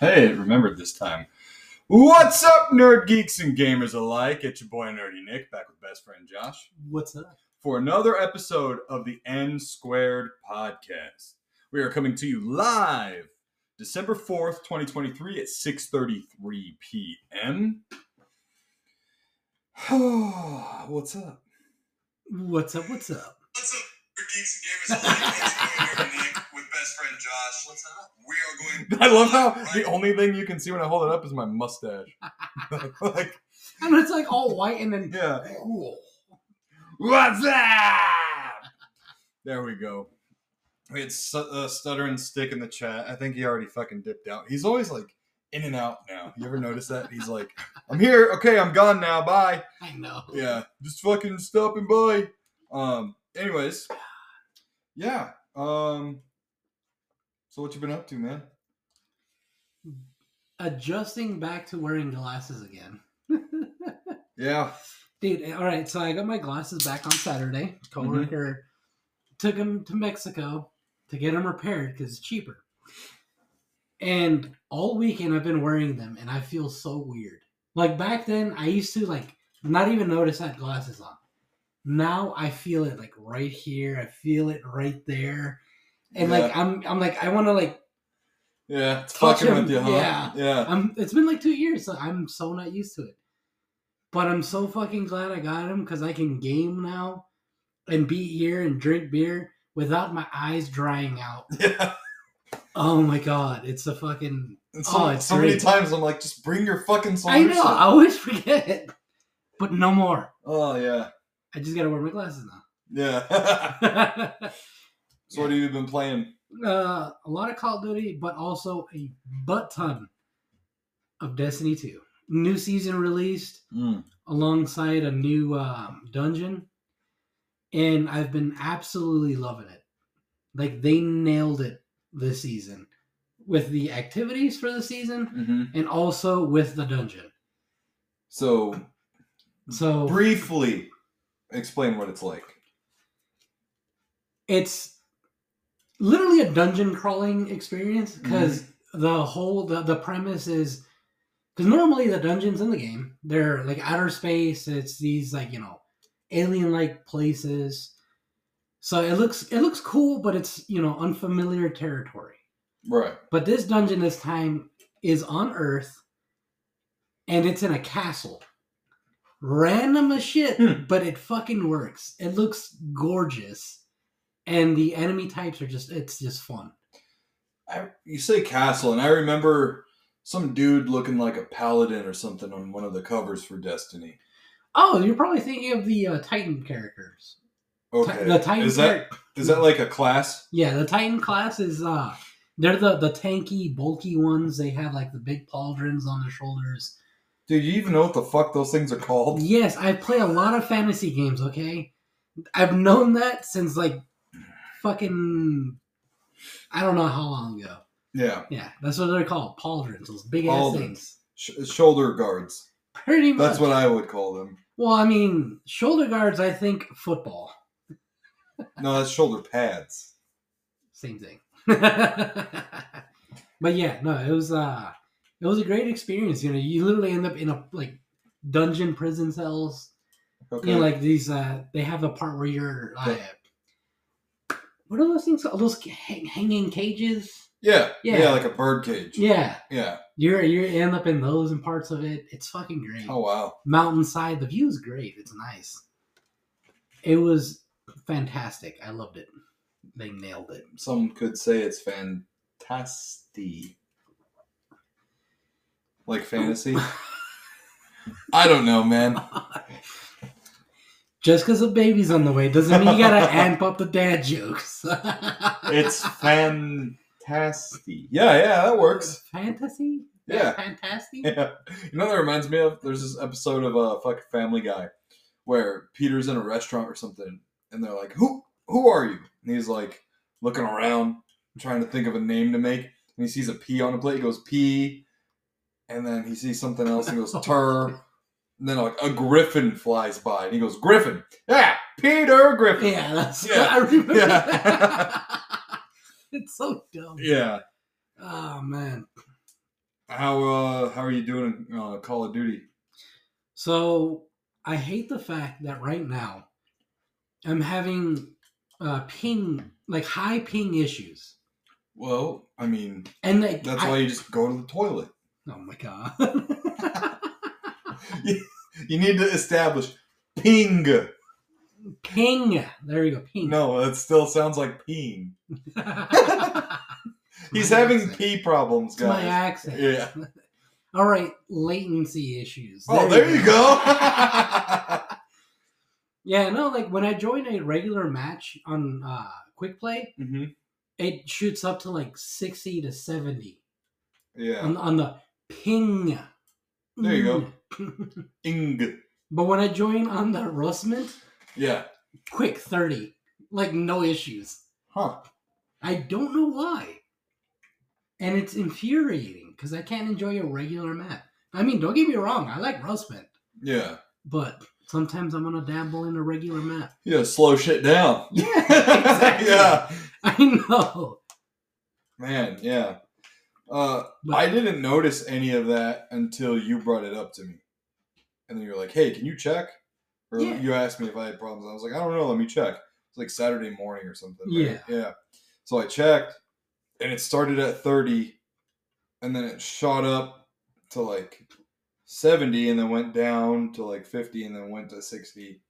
Hey, it remembered this time. What's up, nerd geeks and gamers alike? It's your boy Nerdy Nick back with best friend Josh What's up? for another episode of the N Squared podcast. We are coming to you live December 4th, 2023 at 6:33 p.m. What's up? What's up? What's up? What's up, nerd geeks and gamers alike? It's your boy Nick with best friend Josh. What's up? We are going. I love how Right. the only thing you can see when I hold it up is my mustache. like, And it's like all white and then yeah. cool. What's that? There we go. We had Stu- uh, Stutter and Stick in the chat. I think he already fucking dipped out. He's always like in and out now. You ever notice that? He's like, I'm here. Okay, I'm gone now. Bye. I know. Yeah, just fucking stopping by. Um, anyways, yeah. Um, so what you been up to, man? Adjusting back to wearing glasses again. Yeah. Dude, eh, all right, so I got my glasses back on Saturday. Mm-hmm. Coworker took them to Mexico to get them repaired because it's cheaper. And all weekend I've been wearing them and I feel so weird. Like back then I used to like not even notice I had glasses on. Now I feel it like right here. I feel it right there. And like I'm I'm like I want to like Yeah. It's fucking him, with you, huh? yeah. Yeah. I'm it's been like 2 years so I'm so not used to it. But I'm so fucking glad I got him cuz I can game now and be here and drink beer without my eyes drying out. Yeah. Oh my god, it's a fucking And so, Oh, it's so many times I'm like, just bring your fucking I know, I always forget it. But no more. Oh yeah. I just got to wear my glasses now. Yeah. so what have you been playing? uh, a lot of Call of Duty, but also a butt ton of Destiny 2. New season released Mm. alongside a new um, dungeon, and I've been absolutely loving it. Like they nailed it this season with the activities for the season hmm and also with the dungeon. So So briefly explain what it's like. it's literally a dungeon crawling experience because the whole the, the premise is because normally the dungeons in the game they're like outer space it's these like you know alien like places. So it looks it looks cool but it's you know unfamiliar territory. Right. but this dungeon this time is on earth and it's in a castle. Random as shit Hmm. but it fucking works. It looks gorgeous and the enemy types are just it's just fun I, you say castle, and I remember some dude looking like a paladin or something on one of the covers for Destiny. oh you're probably thinking of the uh, titan characters Okay. the titan is that char- is that like a class? yeah the titan class is uh they're the the tanky bulky ones they have like the big pauldrons on their shoulders Dude, you even know what the fuck those things are called? Yes, I play a lot of fantasy games, okay? I've known that since like fucking I don't know how long ago. Yeah. Yeah, that's what they're called. Pauldrons, those big ass Pauldrons. things. Sh- shoulder guards. Pretty much. That's what I would call them. Well, I mean, shoulder guards, I think football. No, that's shoulder pads. Same thing. but yeah, no, it was uh it was a great experience. You know, you literally end up in a like dungeon prison cells. Okay. You know, like these. uh They have a part where you're. Uh, what are those things? called? Those hang- hanging cages. yeah, yeah. Yeah. like a bird cage. Yeah, Yeah. you're you end up in those and parts of it. It's fucking great. Oh wow. Mountainside, the view is great. It's nice. It was fantastic. I loved it. They nailed it. Some could say it's fantastic. Like fantasy. I don't know, man. Just because a baby's on the way doesn't mean you gotta amp up the dad jokes. It's fantastic. Yeah, yeah, that works. fantasy. Yeah. fantastic. Yeah. You know that reminds me of? There's this episode of uh fucking Family Guy where Peter's in a restaurant or something and they're like, Who who are you? And he's like looking around, trying to think of a name to make, and he sees a P on a plate, he goes P and then he sees something else and goes Tur. And then like a griffin flies by and he goes, Griffin. Yeah, Peter Griffin. Yeah, that's Yeah. I remember. Yeah. it's so dumb. Yeah. Oh man. How uh how are you doing in uh, Call of Duty? So I hate the fact that right now I'm having uh, ping, like high ping issues, Well, I mean, and like that's I- why you just go to the toilet. Oh my god. You need to establish ping. ping. There you go. Ping. No, it still sounds like peeing. He's having accent. pee problems, It's my accent. Yeah. All right, latency issues. Oh, there you go. Yeah, no, like when I join a regular match on uh quick play, hmm it shoots up to like 60 to 70 Yeah. on, on the ping. There you go. Mm. Ing. but when I join on the Rustment, Yeah. quick 30. Like no issues. Huh. I don't know why. And it's infuriating because I can't enjoy a regular map. I mean, don't get me wrong, I like Rustment, Yeah. but sometimes I'm gonna dabble in a regular map. Yeah. Slow shit down. Yeah, exactly. yeah. I know. Man. Yeah. Uh, But- I didn't notice any of that until you brought it up to me, and then you're like, "Hey, can you check?" Or Yeah. you asked me if I had problems. I was like, "I don't know. Let me check." It's like Saturday morning or something. right? Yeah. So I checked, and it started at 30, and then it shot up to like 70, and then went down to like 50, and then went to 60.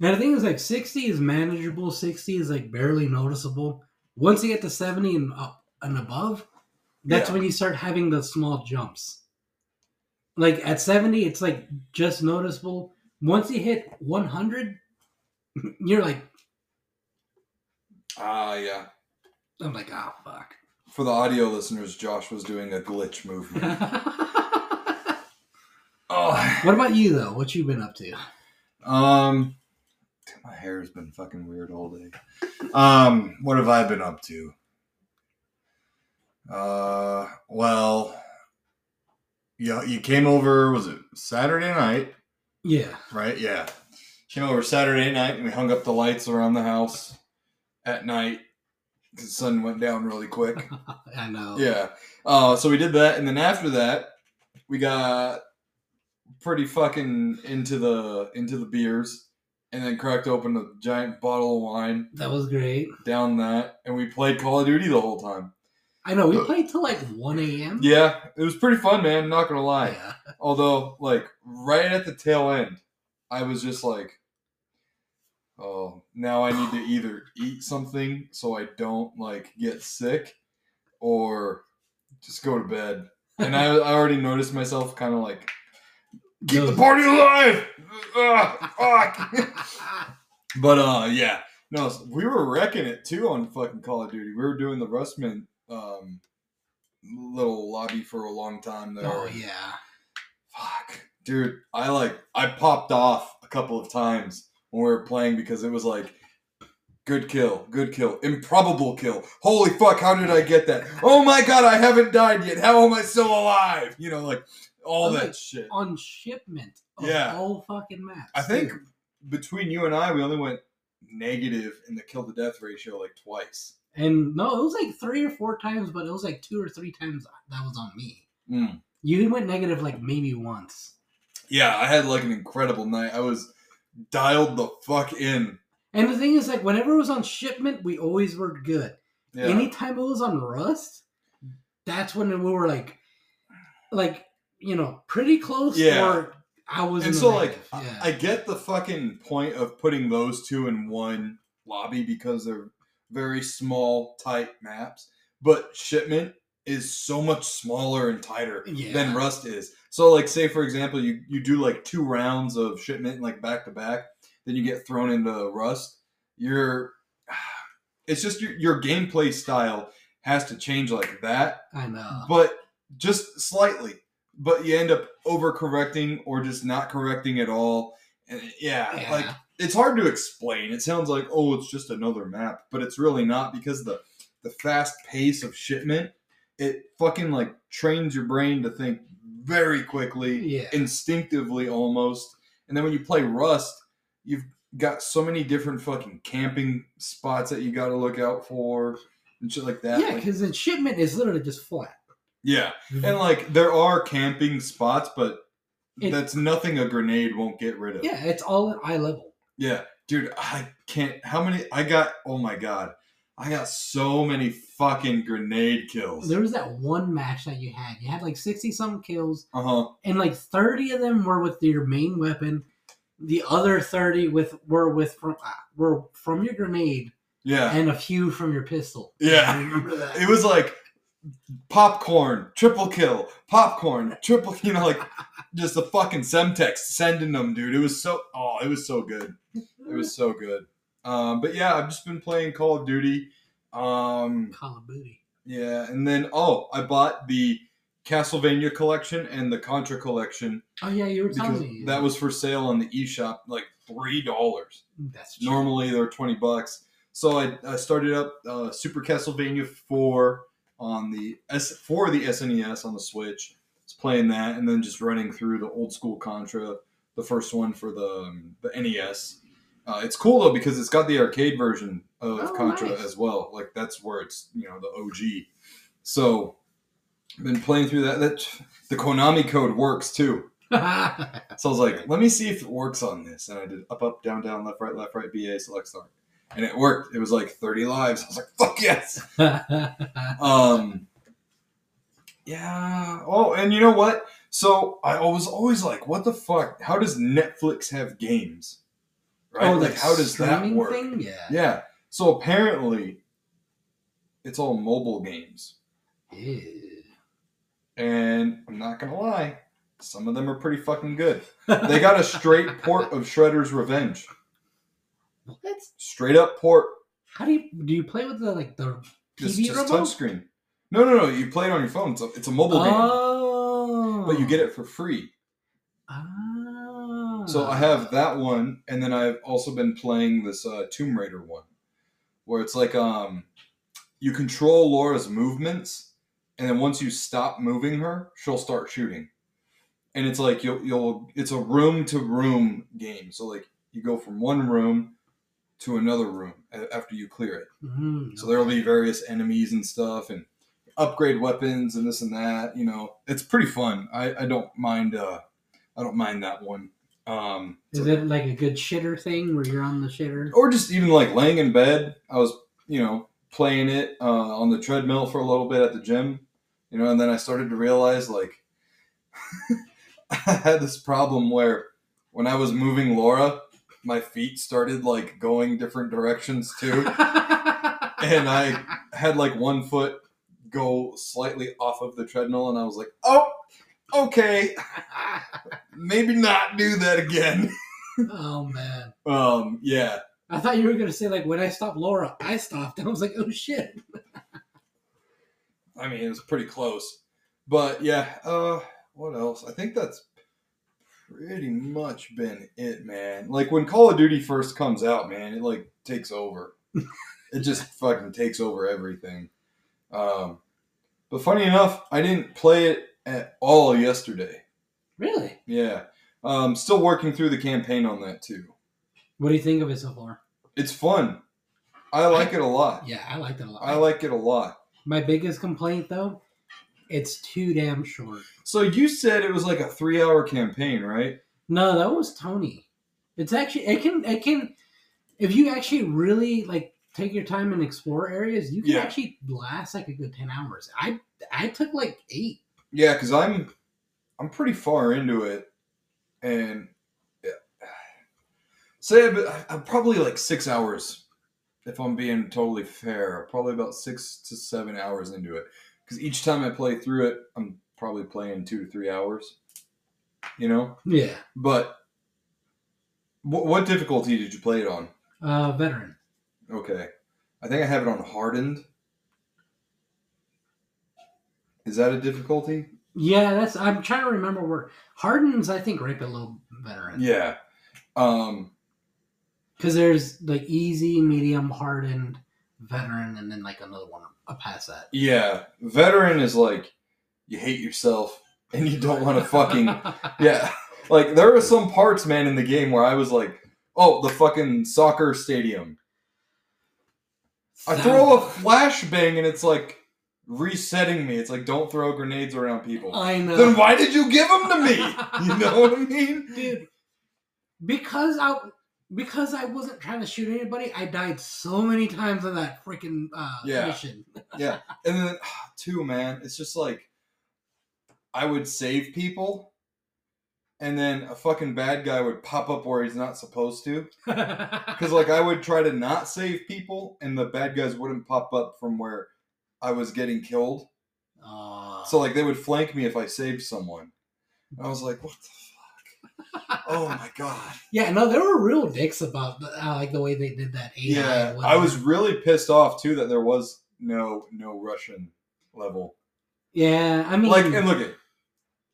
Now the thing is, like sixty is manageable. Sixty is like barely noticeable. Once you get to seventy and up and above, that's Yeah. when you start having the small jumps. Like at seventy, it's like just noticeable. Once you hit one hundred, you're like, Ah, yeah. I'm like, oh fuck. For the audio listeners, Josh was doing a glitch movement. oh. what about you though? What you been up to? Um, my hair's been fucking weird all day. Um, what have I been up to? Uh, well, you you came over. Was it Saturday night? Yeah, Right? Yeah. Came over Saturday night and we hung up the lights around the house at night because the sun went down really quick. I know. Yeah. Uh, so we did that, and then after that, we got pretty fucking into the into the beers, and then cracked open a giant bottle of wine that was great. down that, and we played Call of Duty the whole time. I know we played till like one a.m. Yeah, it was pretty fun, man. Not gonna lie. Yeah. Although, like right at the tail end, I was just like, "Oh, now I need to either eat something so I don't like get sick, or just go to bed." And I, I already noticed myself kind of like, "Keep the party alive!" Ugh, fuck. but uh, yeah, no, we were wrecking it too on fucking Call of Duty. We were doing the Rustment um little lobby for a long time there. Oh yeah. Fuck, dude, I like I popped off a couple of times when we were playing because it was like good kill, good kill, improbable kill. Holy fuck, how did I get that? Oh my god, I haven't died yet. How am I still alive? You know, like all that shit. On shipment. Of Yeah. All fucking maps. I think too. between you and I, we only went negative in the kill to death ratio like twice. And no, it was like three or four times, but it was like two or three times that was on me. Mm. You went negative like maybe once. Yeah, I had like an incredible night. I was dialed the fuck in. And the thing is, like, whenever it was on shipment, we always were good. Yeah. Anytime it was on Rust, that's when we were like, like, you know, pretty close. Yeah. Or I was. and so like. I- yeah. I get the fucking point of putting those two in one lobby because they're very small, tight maps. But shipment is so much smaller and tighter Yeah. than Rust is. So like say for example you you do like two rounds of shipment like back to back, then you get thrown into Rust. You're it's just your, your gameplay style has to change like that I know. but just slightly. But you end up overcorrecting or just not correcting at all. And yeah, Yeah. like it's hard to explain. It sounds like oh, it's just another map, but it's really not because the the fast pace of shipment it fucking like trains your brain to think very quickly, Yeah. instinctively almost. And then when you play Rust, you've got so many different fucking camping spots that you got to look out for and shit like that. yeah, Like, because the shipment is literally just flat. Yeah, mm-hmm. and like there are camping spots, but It- that's nothing a grenade won't get rid of. yeah, it's all at eye level. Yeah, dude, I can't. How many? I got. Oh my god, I got so many fucking grenade kills. There was that one match that you had. You had like sixty something kills, Uh huh. and like thirty of them were with your main weapon. The other thirty with were with from uh, were from your grenade, Yeah. and a few from your pistol. Yeah. I remember that. It was like popcorn, triple kill, popcorn, triple. You know, like just a fucking semtex sending them, dude. It was so. Oh, it was so good. It was so good. Um, but yeah, I've just been playing Call of Duty. Um, Call of Duty. yeah, and then oh, I bought the Castlevania collection and the Contra collection Oh yeah, you were telling me that was for sale on the eShop, like three dollars. that's cheap. Normally they're twenty bucks. So I, I started up uh, Super Castlevania four on the S for the SNES on the Switch. It's playing that and then just running through the old school Contra, the first one for the um, the NES. Uh, it's cool though because it's got the arcade version of Oh, Contra nice. as well. Like that's where it's you know the OG. So I've been playing through that. That the Konami code works too. So I was like, let me see if it works on this. And I did up, up, down, down, left, right, left, right, BA, select, start. And it worked. It was like 30 lives. I was like, fuck yes. Um, yeah. Oh, and you know what? So I was always like, what the fuck? How does Netflix have games? Right? Oh, like, how does that work? Thing? Yeah. Yeah. So apparently, it's all mobile games. Ew. And I'm not going to lie, some of them are pretty fucking good. They got a straight port of Shredder's Revenge. What? Straight up port, How do you do? You play with the like the just, TV just remote? touchscreen. No, no, no. You play it on your phone. It's a, it's a mobile game, Oh, but you get it for free. Oh. So I have that one, and then I've also been playing this uh, Tomb Raider one, where it's like um, you control Laura's movements, and then once you stop moving her, she'll start shooting. And it's like you'll you'll it's a room to room game. So like you go from one room to another room after you clear it. Mm, So there will be various enemies and stuff, and upgrade weapons and this and that. You know, it's pretty fun. I, I don't mind. Uh, I don't mind that one. Um, Is it like a good shitter thing where you're on the shitter? or just even like laying in bed. I was, you know, playing it uh, on the treadmill for a little bit at the gym. You know, and then I started to realize like I had this problem where when I was moving Laura, my feet started like going different directions too. and I had like one foot go slightly off of the treadmill, and I was like, "Oh, okay, maybe not do that again." oh man. um, yeah, I thought you were gonna say like when I stopped Laura, I stopped. and I was like, oh shit. I mean it was pretty close, but yeah. Uh, what else? I think that's pretty much been it, man. Like when Call of Duty first comes out, man, it like takes over. it just fucking takes over everything. Um, but funny enough, I didn't play it at all yesterday. Really? Yeah. Um, still working through the campaign on that too. What do you think of it so far? It's fun. I like it a lot. Yeah, I like it a lot. I like it a lot. My biggest complaint though, it's too damn short. So you said it was like a three hour campaign, right? No, that was Tony. It's actually it can it can if you actually really like take your time and explore areas, you can Yeah. actually last like a good ten hours. I I took like eight. Yeah, because I'm I'm pretty far into it, and yeah. say I- uh, I'm probably like six hours, if I'm being totally fair. Probably about six to seven hours into it, because each time I play through it, I'm probably playing two to three hours. You know, Yeah. but what, what difficulty did you play it on? Uh veteran. Okay, I think I have it on hardened. Is that a difficulty? Yeah, that's I'm trying to remember where Harden's I think right below veteran. Yeah. Um, Because there's like easy, medium, hardened, veteran, and then like another one past that. Yeah, veteran is like you hate yourself and you don't want to fucking yeah. Like there are some parts, man, in the game where I was like, oh, the fucking soccer stadium. I throw a flashbang and it's like resetting me. It's like don't throw grenades around people. I know. then why did you give them to me? You know what I mean? dude because i because i wasn't trying to shoot anybody i died so many times on that freaking uh Yeah. mission Yeah. And then too, man, it's just like I would save people and then a fucking bad guy would pop up where he's not supposed to. Because like I would try to not save people and the bad guys wouldn't pop up from where I was getting killed. uh, So like they would flank me if I saved someone. And I was like, what the? Oh my god. yeah no there were real dicks about the, uh, like the way they did that AI Yeah. I was really pissed off too that there was no no Russian level. yeah i mean like and look at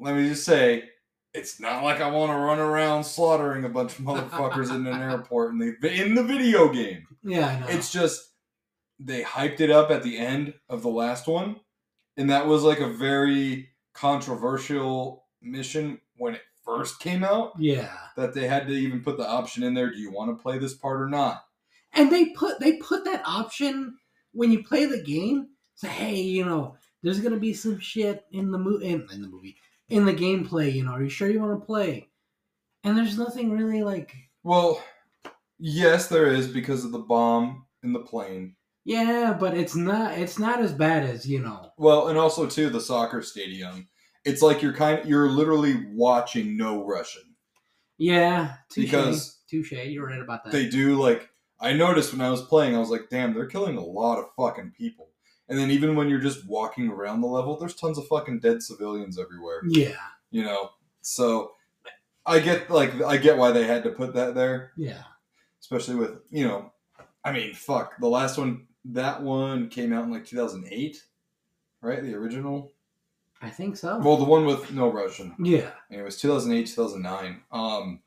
let me just say it's not like I want to run around slaughtering a bunch of motherfuckers in an airport in the in the video game. yeah I know. It's just they hyped it up at the end of the last one, and that was like a very controversial mission when it first came out. yeah That they had to even put the option in there: Do you want to play this part or not? and they put they put that option when you play the game say hey you know there's gonna be some shit in the movie in, in the movie in the gameplay you know are you sure you want to play and there's nothing really like Well, yes, there is because of the bomb in the plane. yeah but it's not it's not as bad as you know Well, and also too the soccer stadium. It's like you're kind of, you're literally watching no Russian. yeah touche, Because- touche you're right about that They do like I noticed when I was playing, I was like, damn, they're killing a lot of fucking people. And then even when you're just walking around the level, there's tons of fucking dead civilians everywhere. yeah You know? So I get like I get why they had to put that there. yeah Especially with, you know, I mean, fuck. The last one that one came out in like two thousand eight, right? The original. I think so. Well, the one with no Russian. yeah, and it was 2008 2009 um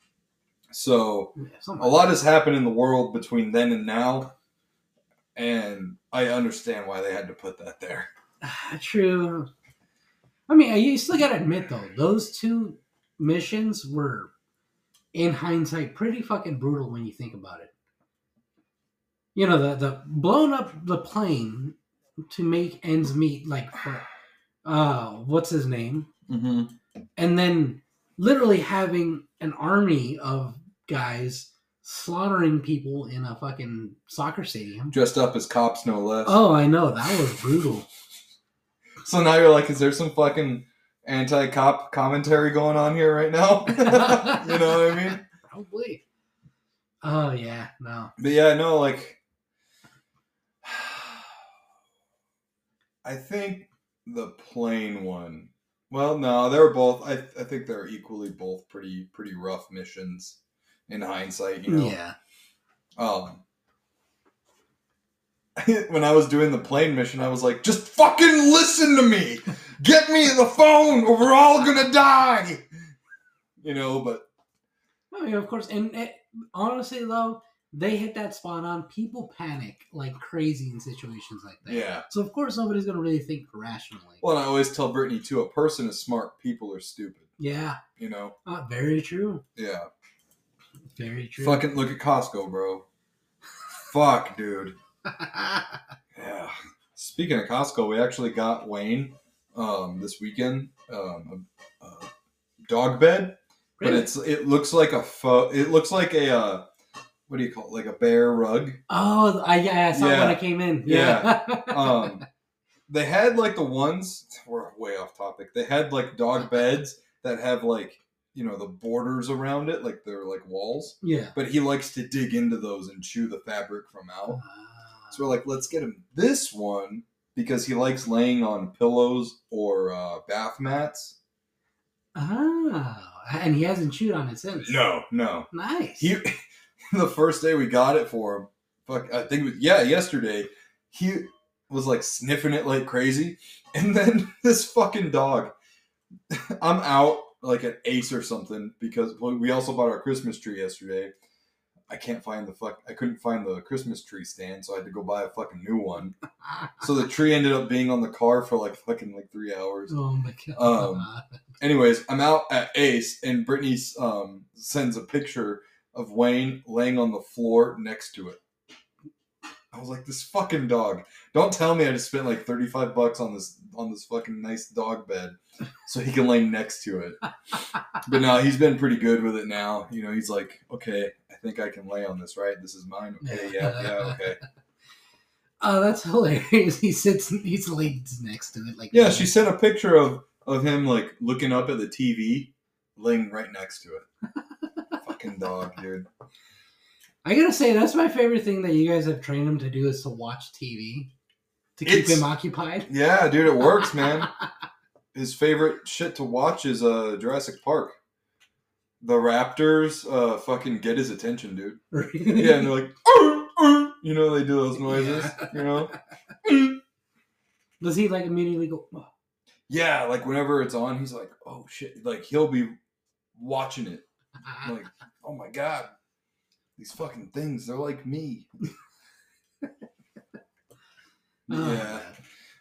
so yeah a lot has happened in the world between then and now and i understand why they had to put that there. True. I mean you still gotta admit though those two missions were in hindsight pretty fucking brutal when you think about it. You know the the blowing up the plane to make ends meet like for uh what's his name? Mm-hmm. and then literally having an army of guys slaughtering people in a fucking soccer stadium. Dressed up as cops no less. Oh i know. That was brutal. So now you're like is there some fucking anti-cop commentary going on here right now? You know what i mean? Probably. Oh yeah. No. But yeah, no, like I think the plane one. Well, no, they were both. I I think they're equally both pretty pretty rough missions in hindsight. You know. yeah Um. When I was doing the plane mission, I was like, "Just fucking listen to me. Get me the phone, or we're all gonna die." You know, but I mean, of course, and eh, honestly, though, they hit that spot on. People panic like crazy in situations like that. yeah. So of course, nobody's gonna really think rationally. Well, and I always tell Brittany too: a person is smart, people are stupid. Yeah, You know. uh, very true. Yeah. Very true. Fucking look at Costco, bro. Fuck, dude. Yeah. Speaking of Costco, we actually got Wayne um, this weekend um, a, a dog bed, but it's it looks like a fo- it looks like a uh, what do you call it? Like a bear rug. oh, I, yeah, I saw it when Yeah. I came in. Yeah. Um, they had like the ones we're way off topic. They had like dog beds that have like you know the borders around it, like they're like walls. yeah. But he likes to dig into those and chew the fabric from out. Ah. So we're like, let's get him this one because he likes laying on pillows or uh, bath mats. Oh, and he hasn't chewed on it since. No, no. Nice. He the first day we got it for him, fuck, I think it was yeah, yesterday. He was like sniffing it like crazy, and then this fucking dog. I'm out like at Ace or something because we also bought our Christmas tree yesterday. I can't find the fuck. I couldn't find the Christmas tree stand, so I had to go buy a fucking new one. So the tree ended up being on the car for like fucking like three hours. oh my god. Um, Anyways, I'm out at Ace, and Brittany um, sends a picture of Wayne laying on the floor next to it. I was like, this fucking dog. Don't tell me I just spent like 35 bucks on this on this fucking nice dog bed so he can lay next to it. But no, he's been pretty good with it now. You know, he's like, okay, I think I can lay on this, right? This is mine. Okay, yeah, yeah, okay. Oh, that's hilarious. He sits, he leans next to it, like Yeah, she sent a picture of of him like looking up at the TV, laying right next to it. Fucking dog, dude. I gotta say, that's my favorite thing that you guys have trained him to do is to watch TV to keep It's- him occupied. Yeah, dude, it works, man. His favorite shit to watch is uh Jurassic Park. The Raptors uh fucking get his attention, dude. Yeah, and they're like, "Arr, arr," you know, they do those noises, you know? Does he like immediately go? "Oh, Yeah, like whenever it's on, he's like, oh shit. Like he'll be watching it. Like, oh my god. These fucking things, they're like me. Oh, yeah.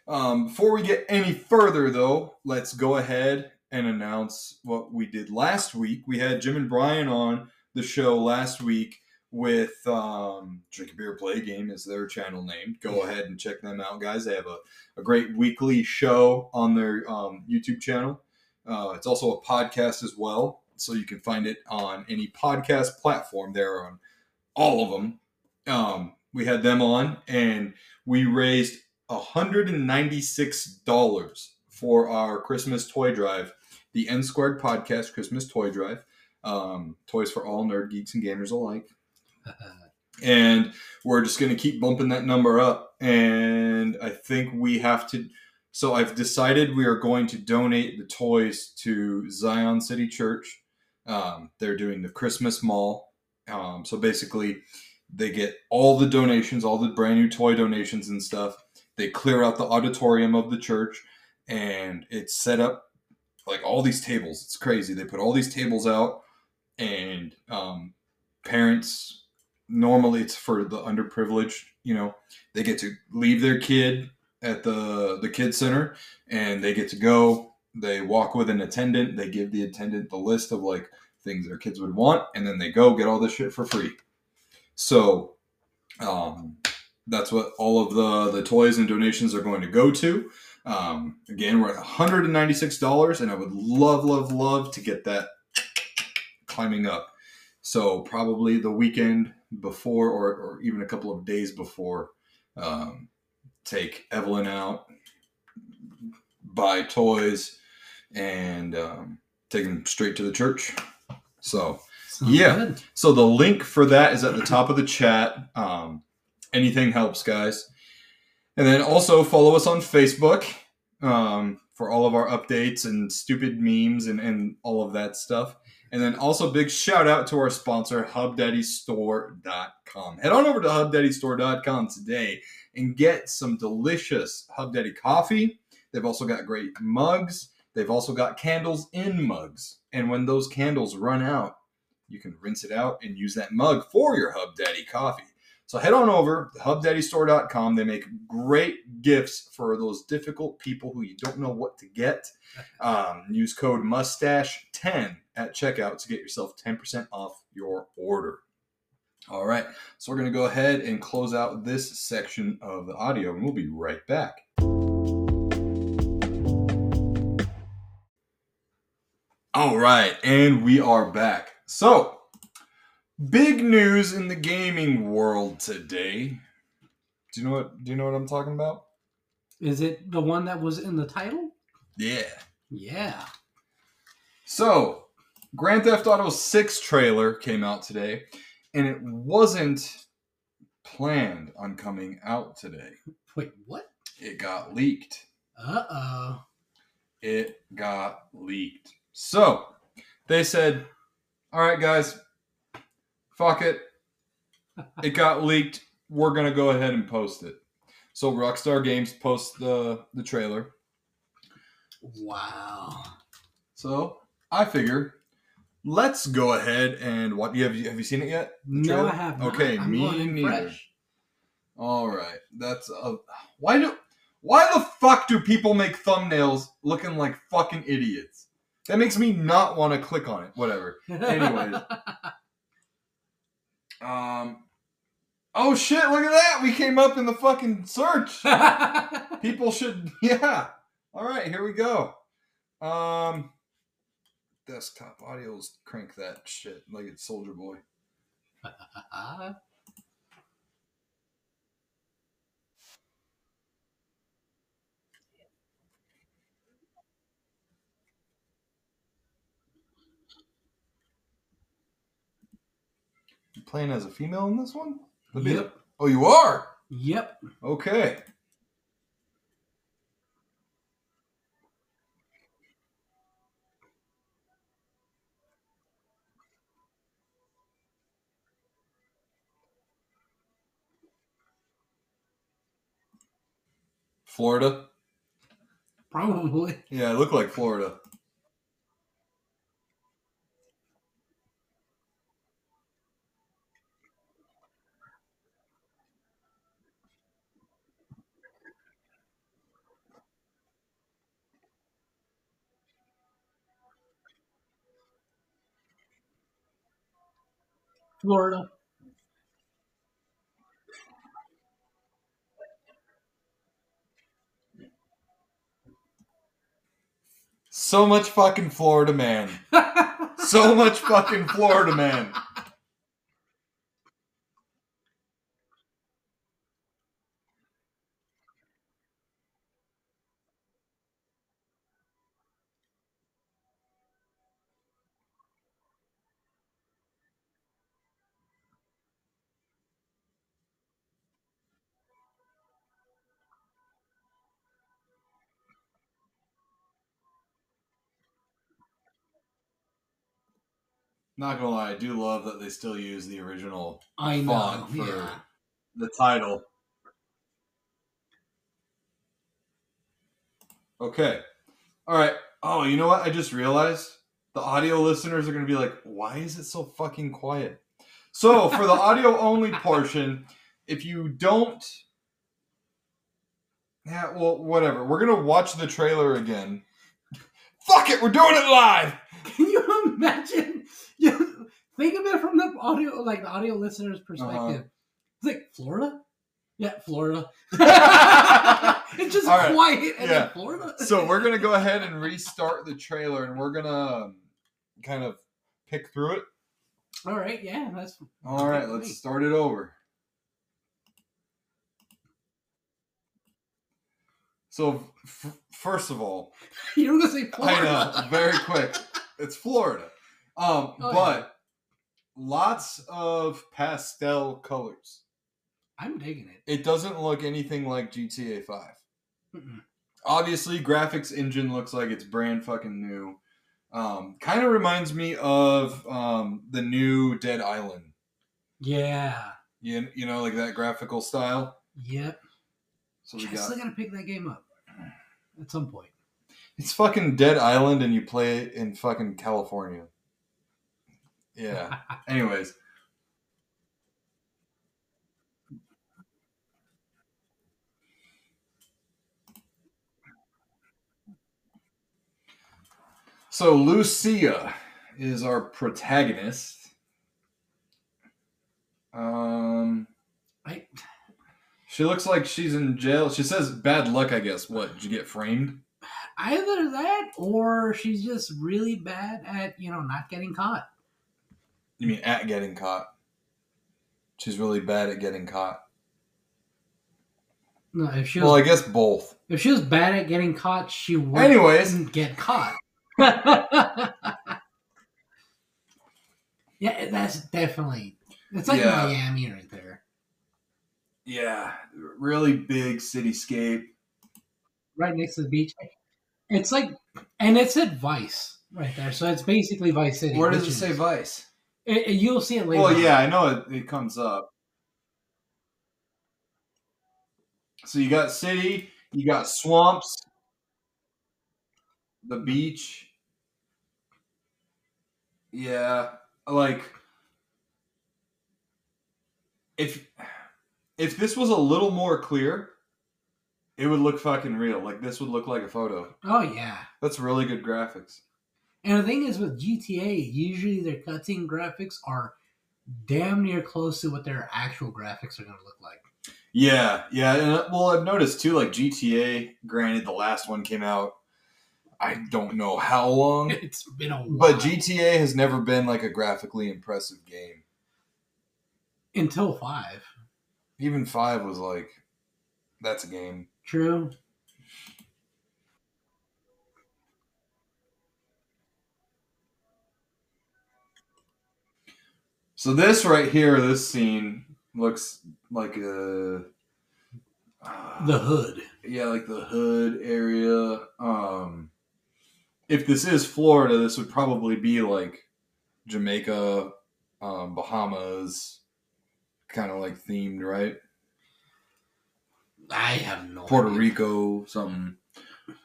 Um, before we get any further, though, let's go ahead and announce what we did last week. We had Jim and Brian on the show last week with um, Drink a Beer Play Game is their channel name. Go ahead and check them out, guys. They have a, a great weekly show on their um, YouTube channel. Uh, it's also a podcast as well, so you can find it on any podcast platform. They're on all of them. Um, we had them on, and we raised $196 for our Christmas toy drive, the N Squared Podcast Christmas Toy Drive. Um, toys for all nerd geeks and gamers alike. And we're just going to keep bumping that number up. And I think we have to. So I've decided we are going to donate the toys to Zion City Church. Um, they're doing the Christmas Mall. Um, so basically, they get all the donations, all the brand new toy donations and stuff. They clear out the auditorium of the church, and it's set up like all these tables. It's crazy. They put all these tables out, and um, parents normally it's for the underprivileged. You know, they get to leave their kid at the the kid center, and they get to go. They walk with an attendant. They give the attendant the list of like things their kids would want, and then they go get all this shit for free. So, um, that's what all of the the toys and donations are going to go to. Um, again, we're at $196, and I would love, love, love to get that climbing up. So probably the weekend before, or, or even a couple of days before, um, take Evelyn out, buy toys, and um, take them straight to the church. So Sounds Yeah. good. so the link for that is at the top of the chat. Um, anything helps, guys. And then also follow us on Facebook um, for all of our updates and stupid memes and, and all of that stuff. And then also big shout out to our sponsor, HubDaddyStore.com. Head on over to HubDaddyStore.com today and get some delicious Hub Daddy coffee. They've also got great mugs. They've also got candles in mugs. And when those candles run out, you can rinse it out and use that mug for your Hub Daddy coffee. So head on over to hubdaddystore.com. They make great gifts for those difficult people who you don't know what to get. Um, use code mustache10 at checkout to get yourself 10% off your order. All right, so we're going to go ahead and close out this section of the audio, and we'll be right back. All right, and we are back. So, big news in the gaming world today. Do you know what? Do you know what I'm talking about? Is it the one that was in the title? Yeah. Yeah. So, Grand Theft Auto 6 trailer came out today, and it wasn't planned on coming out today. Wait, what? It got leaked. Uh oh. It got leaked. So, they said, all right, guys, fuck it. It got leaked. We're going to go ahead and post it. So, Rockstar Games posts the, the trailer. Wow. So, I figure let's go ahead and what you have you have you seen it yet? No. I have not. Okay, I'm me neither. All right, that's uh, why do why the fuck do people make thumbnails looking like fucking idiots? That makes me not want to click on it. Whatever. Anyways. Um, Oh shit! Look at that. We came up in the fucking search. People should. Yeah. All right. Here we go. Um. Desktop audios. Crank that shit like it's Soldier Boy. playing as a female in this one? Bit- yep. Oh, you are. Yep. Okay. Florida. Probably. Yeah, it looked like Florida. Florida. So much fucking Florida man. So much fucking Florida man. Not gonna lie, I do love that they still use the original I know. Font for- Yeah. the title. Okay. All right. Oh, you know what? I just realized the audio listeners are going to be like, why is it so fucking quiet? So, for the audio only portion, if you don't. Yeah, well, whatever. We're going to watch the trailer again. Fuck it, we're doing it live! Can you imagine? Think of it from the audio, like the audio listener's perspective. Uh-huh. It's like Florida. Yeah, Florida. it's just right. quiet and Yeah. Florida. so we're gonna go ahead and restart the trailer and we're gonna um, kind of pick through it All right, yeah, that's all right let's start it over so f- first of all you were gonna say i Florida. know very quick it's florida um Oh, but lots of pastel colors I'm digging it. it doesn't look anything like gta 5 Mm-mm. obviously graphics engine looks like it's brand fucking new um, kind of reminds me of um, the new dead island Yeah. you, you know like that graphical style Yep. so we I got still gotta pick that game up at some point. it's fucking dead island and you play it in fucking california yeah. Anyways. So lucia is our protagonist. Um I she looks like she's in jail. She says bad luck i guess. What did you get framed? Either that or she's just really bad at you know not getting caught. You mean at getting caught she's really bad at getting caught No, if she was well i guess both if she was bad at getting caught, she wouldn't anyways get caught. yeah, that's definitely it's like Yeah. Miami right there. Yeah, really big cityscape. Right next to the beach. It's like and it's said Vice right there. So it's basically Vice City. Where does it say Vice? It- it- you'll see it later. Well, yeah, I know it, it comes up. So you got city, you got swamps, the beach. Yeah, like if if this was a little more clear, it would look fucking real. Like this would look like a photo. Oh yeah. That's really good graphics. And the thing is with GTA, usually their cutscene graphics are damn near close to what their actual graphics are going to look like. Yeah, yeah. And, uh, well, I've noticed too, like GTA. Granted, the last one came out. I don't know how long, It's been a while. but GTA has never been like a graphically impressive game. until five. Even five was like, that's a game. True. So this right here, this scene looks like a uh, The hood. yeah, like the hood area. Um, if this is Florida, this would probably be like Jamaica, um, Bahamas, kind of like themed, right? I have no Puerto idea. Rico, something.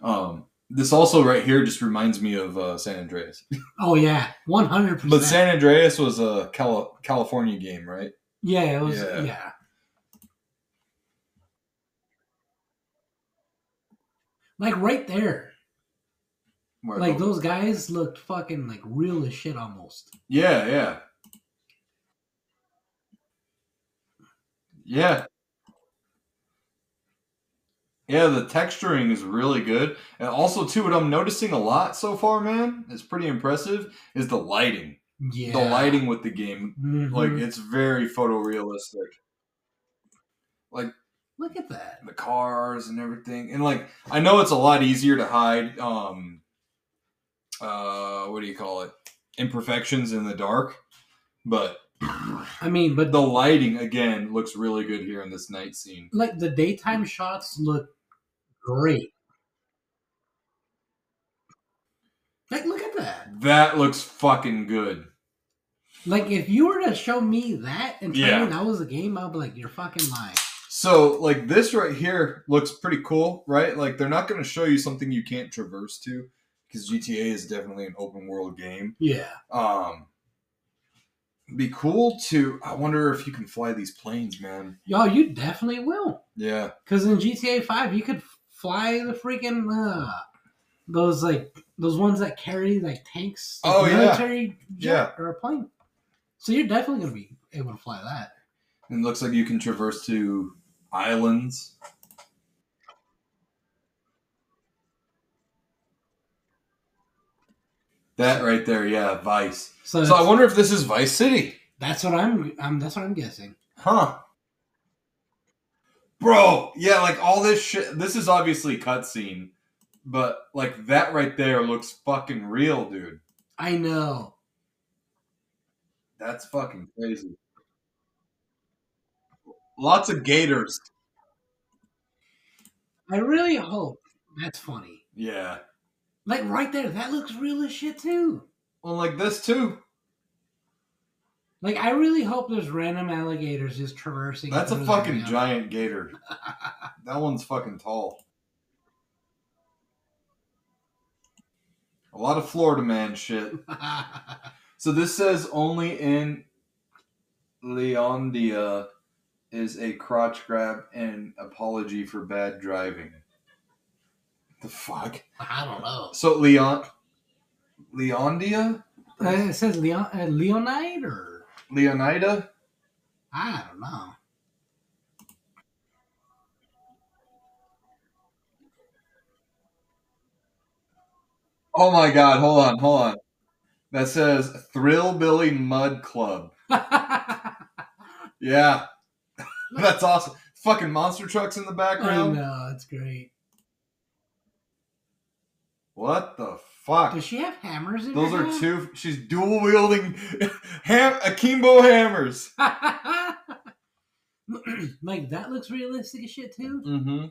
Um, this also right here just reminds me of uh, San Andreas, Oh yeah, one hundred percent. but San Andreas was a Cali- California game, right? yeah, it was Yeah. yeah. Like right there, Where like those guys looked fucking like real as shit almost. Yeah, yeah. Yeah. Yeah, the texturing is really good. And also too what I'm noticing a lot so far, man, it's pretty impressive, is the lighting. Yeah, The lighting with the game. Mhm. Like it's very photorealistic. Like look at that. the cars and everything. And like I know it's a lot easier to hide um uh what do you call it? Imperfections in the dark. But I mean, but the lighting again looks really good here in this night scene. like the daytime shots look great. Like, look at that. That looks fucking good. Like, if you were to show me that and tell Yeah. me that was a game, I'd be like, you're fucking lying. So like this right here looks pretty cool, right? Like they're not going to show you something you can't traverse to because GTA is definitely an open world game. Yeah. Um be cool to I wonder if you can fly these planes, man. Yo, you definitely will. Yeah. Because in GTA 5, you could fly the freaking, uh, those, like, those ones that carry, like, tanks. like, Oh, yeah. military jet Yeah. or a plane. So you're definitely to be able to fly that. And it looks like you can traverse to islands. That right there, yeah, Vice. So, So I wonder if this is Vice City. that's what I'm, I'm, that's what I'm guessing. Huh. Bro, yeah, like all this shit. This is obviously cutscene, but like that right there looks fucking real, dude. I know. That's fucking crazy. Lots of gators. I really hope that's funny. Yeah. Like right there, that looks real as shit too. Well, like this too. Like I really hope there's random alligators just traversing. That's a fucking giant gator. That one's fucking tall. A lot of Florida man shit. So this says only in Leondia is a crotch grab and apology for bad driving. The fuck? I don't know. So Leon Leondia? Uh, it says Leon uh, Leonide or Leonida? I don't know. Oh my god, hold on, hold on. That says Thrill Billy Mud Club. Yeah. That's awesome. Fucking monster trucks in the background. know it's great. What the fuck? Does she have hammers in Those are hand? two. She's dual wielding ham, akimbo hammers. like that looks realistic as shit too. Mm-hmm.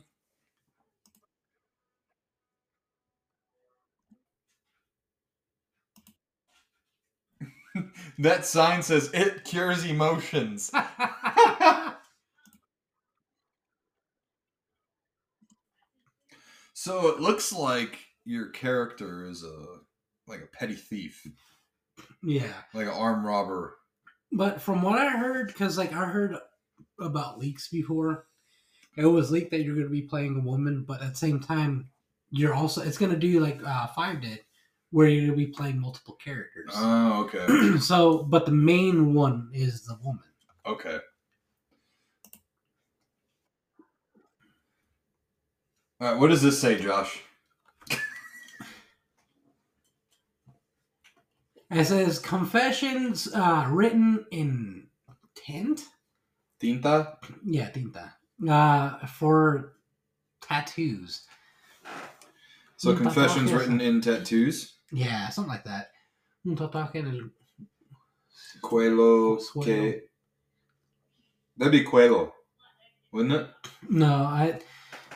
that sign says it cures emotions. so it looks like your character is a like a petty thief, yeah, like an armed robber. but from what I heard, because like I heard about leaks before, it was leaked that you're going to be playing a woman, but at the same time, you're also it's going to do like uh, Five did, where you're gonna be playing multiple characters. Oh, okay. so, but the main one is the woman. Okay. All right, what does this say, Josh? It says confessions uh, written in tint. Tinta? Yeah, tinta. Uh, for tattoos. So Un confessions written in tattoos. Yeah, something like that. Un tatuaje en el Cuelo que. That'd be cuelo, wouldn't it? No, I.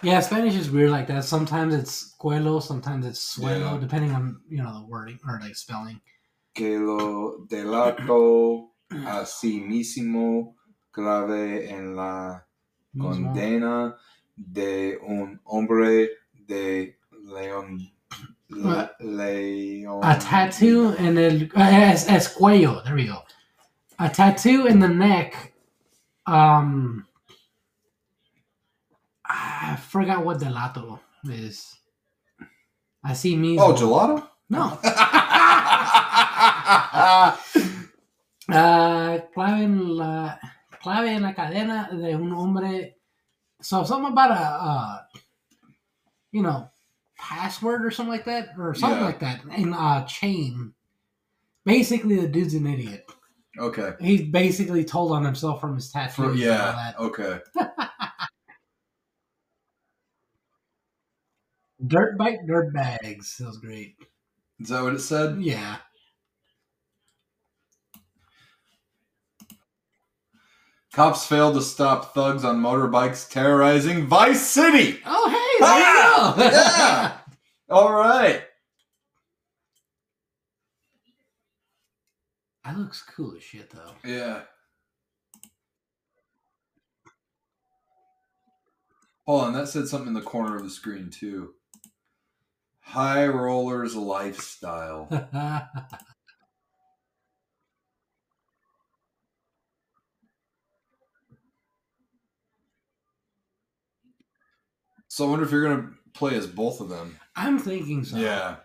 Yeah, Spanish is weird like that. Sometimes it's cuelo, sometimes it's suelo, Yeah. depending on you know the wording or like spelling. Que lo delato a sí mismo clave en la Mismo. condena de un hombre de león. León. A tattoo in el es, es cuello. There we go. A tattoo in the neck. Um, I forgot what delato is. I see me. Oh, gelato? no. Ah, clave en la clave en la cadena de un hombre. So something about a, uh, you know, password or something like that, or something Yeah. like that in a chain. Basically, the dude's an idiot. okay. He's basically told on himself from his tattoos. For, and all yeah. that. Okay. Dirt bike, dirt bags. That was great. Is that what it said? Yeah. Cops failed to stop thugs on motorbikes terrorizing Vice City. Oh, hey, there Ah, you go. yeah. All right. That looks cool as shit, though. Yeah. Hold on, that said something in the corner of the screen too. High rollers lifestyle. So I wonder if you're gonna play as both of them. I'm thinking so. Yeah.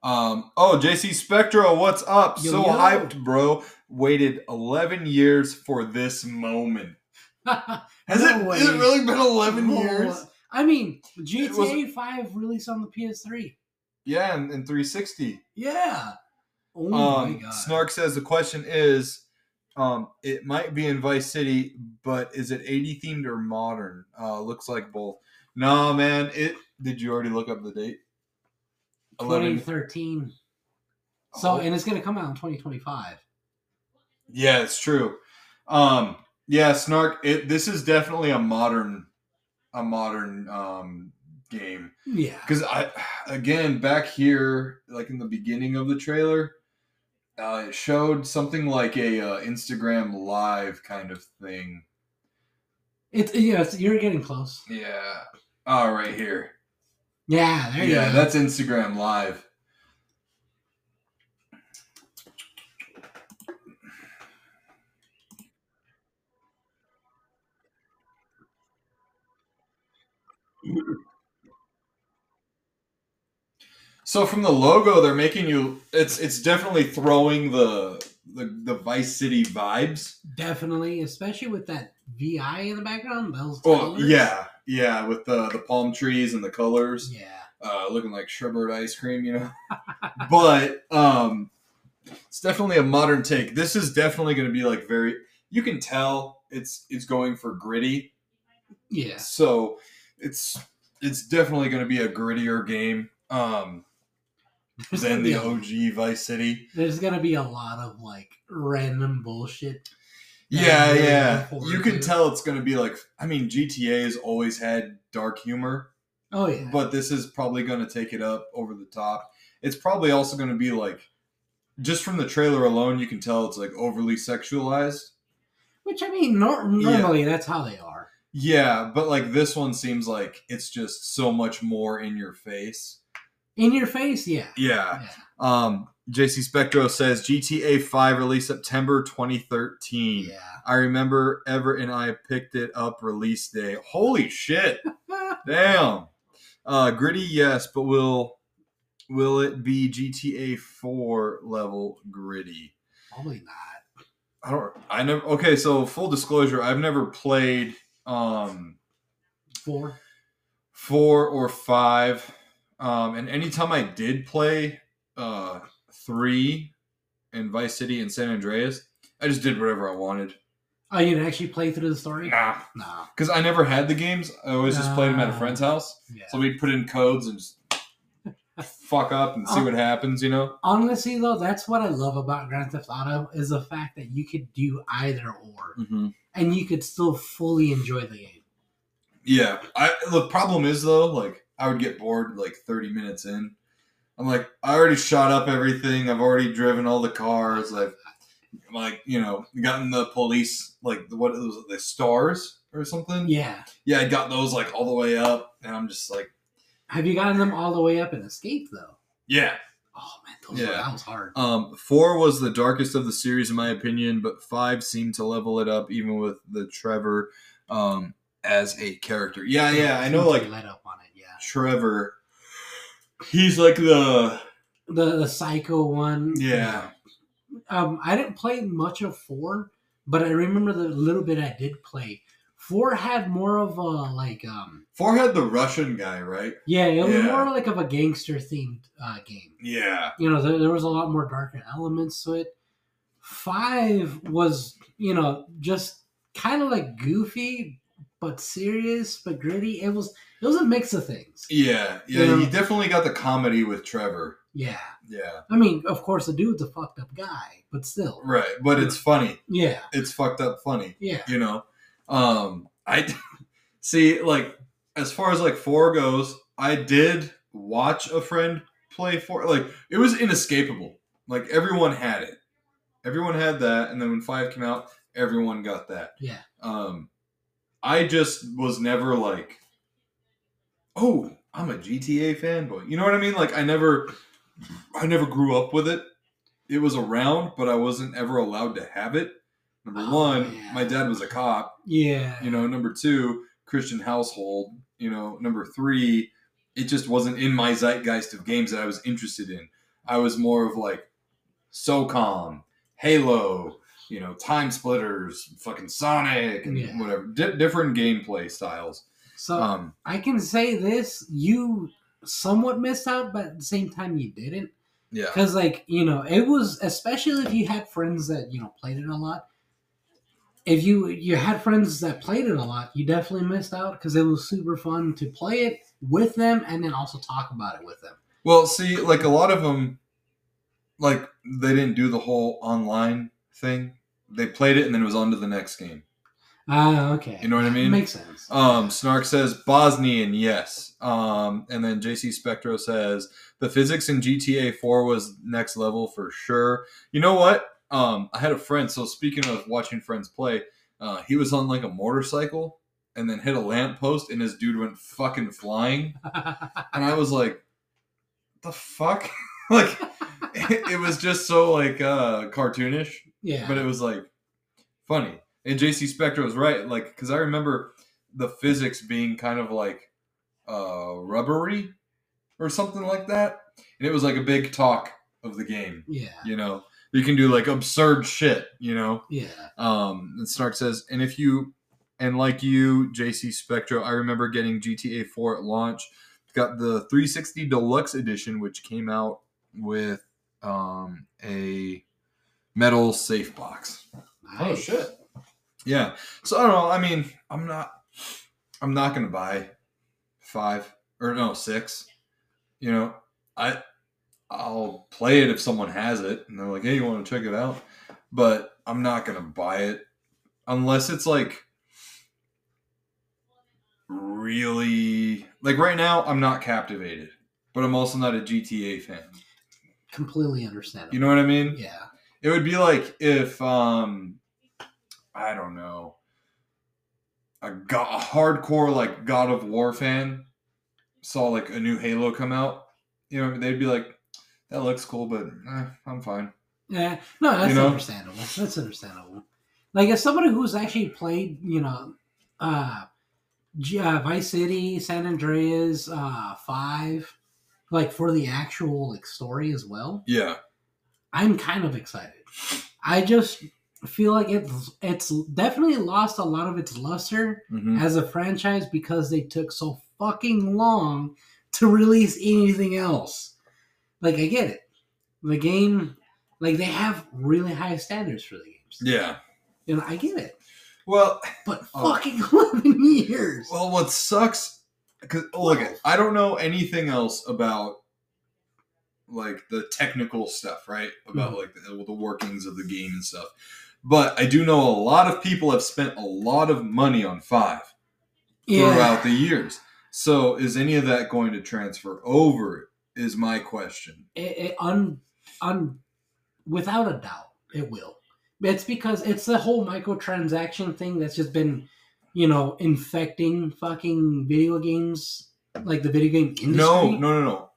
Um. Oh, JC Spectro, what's up? Yo, so yo. hyped, bro. Waited 11 years for this moment. Has No it? way. Has it really been 11 Oh, years? I mean, was- GTA 5 released on the PS3. Yeah, and, and 360. Yeah. Oh my um, god. Snark says the question is, um, it might be in Vice City, but is it 80 themed or modern? Uh, looks like both. No, man. It. Did you already look up the date? 11. 2013. So, Oh. and it's going to come out in 2025. Yeah, it's true. Um, yeah, Snark. It this is definitely a modern, a modern um game Yeah. because I again back here like in the beginning of the trailer, uh, it showed something like a uh, Instagram live kind of thing. It's, yeah, it's, you're getting close. Yeah. Oh, right here. Yeah, there you yeah, go. that's Instagram live. So from the logo, they're making you. It's it's definitely throwing the the, the Vice City vibes. Definitely, especially with that VI in the background. Those Oh colors. yeah, yeah, with the the palm trees and the colors. Yeah. uh, looking like sherbet ice cream, you know. but um, it's definitely a modern take. This is definitely going to be like very. You can tell it's it's going for gritty, Yeah. so it's it's definitely going to be a grittier game um, than gonna the OG Vice City. There's gonna be a lot of like random bullshit. Yeah, yeah. You can to. tell it's going to be like. I mean, GTA has always had dark humor. Oh yeah. but this is probably going to take it up over the top. It's probably also going to be like, just from the trailer alone, you can tell it's like overly sexualized. Which I mean, nor- normally that's how they are. Yeah, but like this one seems like it's just so much more in your face. In your face, yeah. Yeah. Yeah. Um, JC Spectro says GTA 5 released September 2013. Yeah. I remember Everett and I picked it up release day. Holy shit. Damn. Uh, gritty, yes, but will will it be GTA 4 level gritty? Probably not. I don't. I never. Okay, so full disclosure, I've never played um Four. four or five. Um, and anytime I did play uh three in Vice City and San Andreas, I just did whatever I wanted. Oh, you didn't actually play through the story? Nah, Nah. because I never had the games. I always just played them at a friend's house. Yeah. So we'd put in codes and just fuck up and see Oh. what happens. You know? Honestly, though, that's what I love about Grand Theft Auto is the fact that you could do either or, Mm-hmm. and you could still fully enjoy the game. Yeah. I the problem is though, like I would get bored like 30 minutes in. I'm like, I already shot up everything. I've already driven all the cars. I've like, you know, gotten the police like the, what it was the stars or something. Yeah. Yeah, I got those like all the way up, and I'm just like, Have you gotten them all the way up and escaped though? yeah. Oh man, those Yeah. were, that was hard. Um, four was the darkest of the series in my opinion, but five seemed to level it up, even with the Trevor um as a character. Yeah, yeah, I know. Like let up on it. Trevor, he's like the The the psycho one. yeah. Um, I didn't play much of four, but I remember the little bit I did play. Four had more of a like um Four had the Russian guy, right? yeah, it was Yeah. more like of a gangster themed uh, game. Yeah. You know, there, there was a lot more darker elements to it. Five was you know just kind of like goofy but serious but gritty. It was it was a mix of things. Yeah, yeah, Yeah. you definitely got the comedy with Trevor. Yeah, Yeah. I mean, of course, the dude's a fucked up guy, but still, Right, but it's funny. yeah, It's fucked up funny. yeah. you know um i see like as far as like four goes i did watch a friend play four like it was inescapable like everyone had it everyone had that and then when five came out everyone got that Yeah. um i just was never like oh i'm a gta fanboy. You know what i mean? Like i never i never grew up with it. It was around but i wasn't ever allowed to have it. Number Oh, one yeah. my dad was a cop. Yeah. you know number two christian household. You know number three it just wasn't in my zeitgeist of games that i was interested in. I was more of like socom halo you know time splitters fucking sonic and Yeah. whatever Di- different gameplay styles so um I can say this: you somewhat missed out, but at the same time, you didn't. yeah Because, like, you know, it was especially if you had friends that you know played it a lot. If you you had friends that played it a lot, you definitely missed out because it was super fun to play it with them and then also talk about it with them. well see like a lot of them like they didn't do the whole online thing they played it and then it was on to the next game Ah, okay. You know what I mean? Makes sense. Um, Snark says Bosnian, yes. Um, and then JC Spectro says the physics in GTA 4 was next level for sure. You know what? Um, I had a friend. So speaking of watching friends play, uh, he was on like a motorcycle and then hit a lamppost and his dude went fucking flying. And I was like, the fuck? like, it, it was just so like uh, cartoonish yeah. but it was like funny. And JC Spectro was right, like because I remember the physics being kind of like uh, rubbery or something like that, and it was like a big talk of the game. yeah. You know, you can do like absurd shit. You know, Yeah. um, and Snark says, and if you and like you, JC Spectro, I remember getting GTA 4 at launch. Got the 360 Deluxe Edition, which came out with um, a metal safe box. Oh, nice. Oh shit. Yeah. So I don't know. I mean, I'm not. I'm not gonna buy five or no six. You know, I I'll play it if someone has it and they're like, "Hey, you want to check it out?" But I'm not gonna buy it unless it's like really like right now. I'm not captivated, but I'm also not a GTA fan. Completely understandable. You know what I mean? Yeah. It would be like if um I don't know a, go- a hardcore like God of War fan saw like a new Halo come out. You know, they'd be like, "That looks cool, but eh, I'm fine." Yeah, no, that's You know? understandable. That's understandable. Like as somebody who's actually played, you know, uh, G- uh Vice City, San Andreas, uh, Five, like for the actual like story as well, Yeah. I'm kind of excited. I just feel like it's it's definitely lost a lot of its luster Mhm. as a franchise because they took so fucking long to release anything else. Like I get it. The game like they have really high standards for the games. Yeah. You know, I get it. Well, But Oh. fucking 11 years. well, what sucks? Because look, I don't know anything else about like the technical stuff, right? About Mhm. like the, the workings of the game and stuff. But I do know a lot of people have spent a lot of money on five throughout the years. So is any of that going to transfer over? Is my question. it, it un, un, without a doubt, it will. It's because it's the whole microtransaction thing that's just been, you know, infecting fucking video games, like the video game industry. No, no, no, no.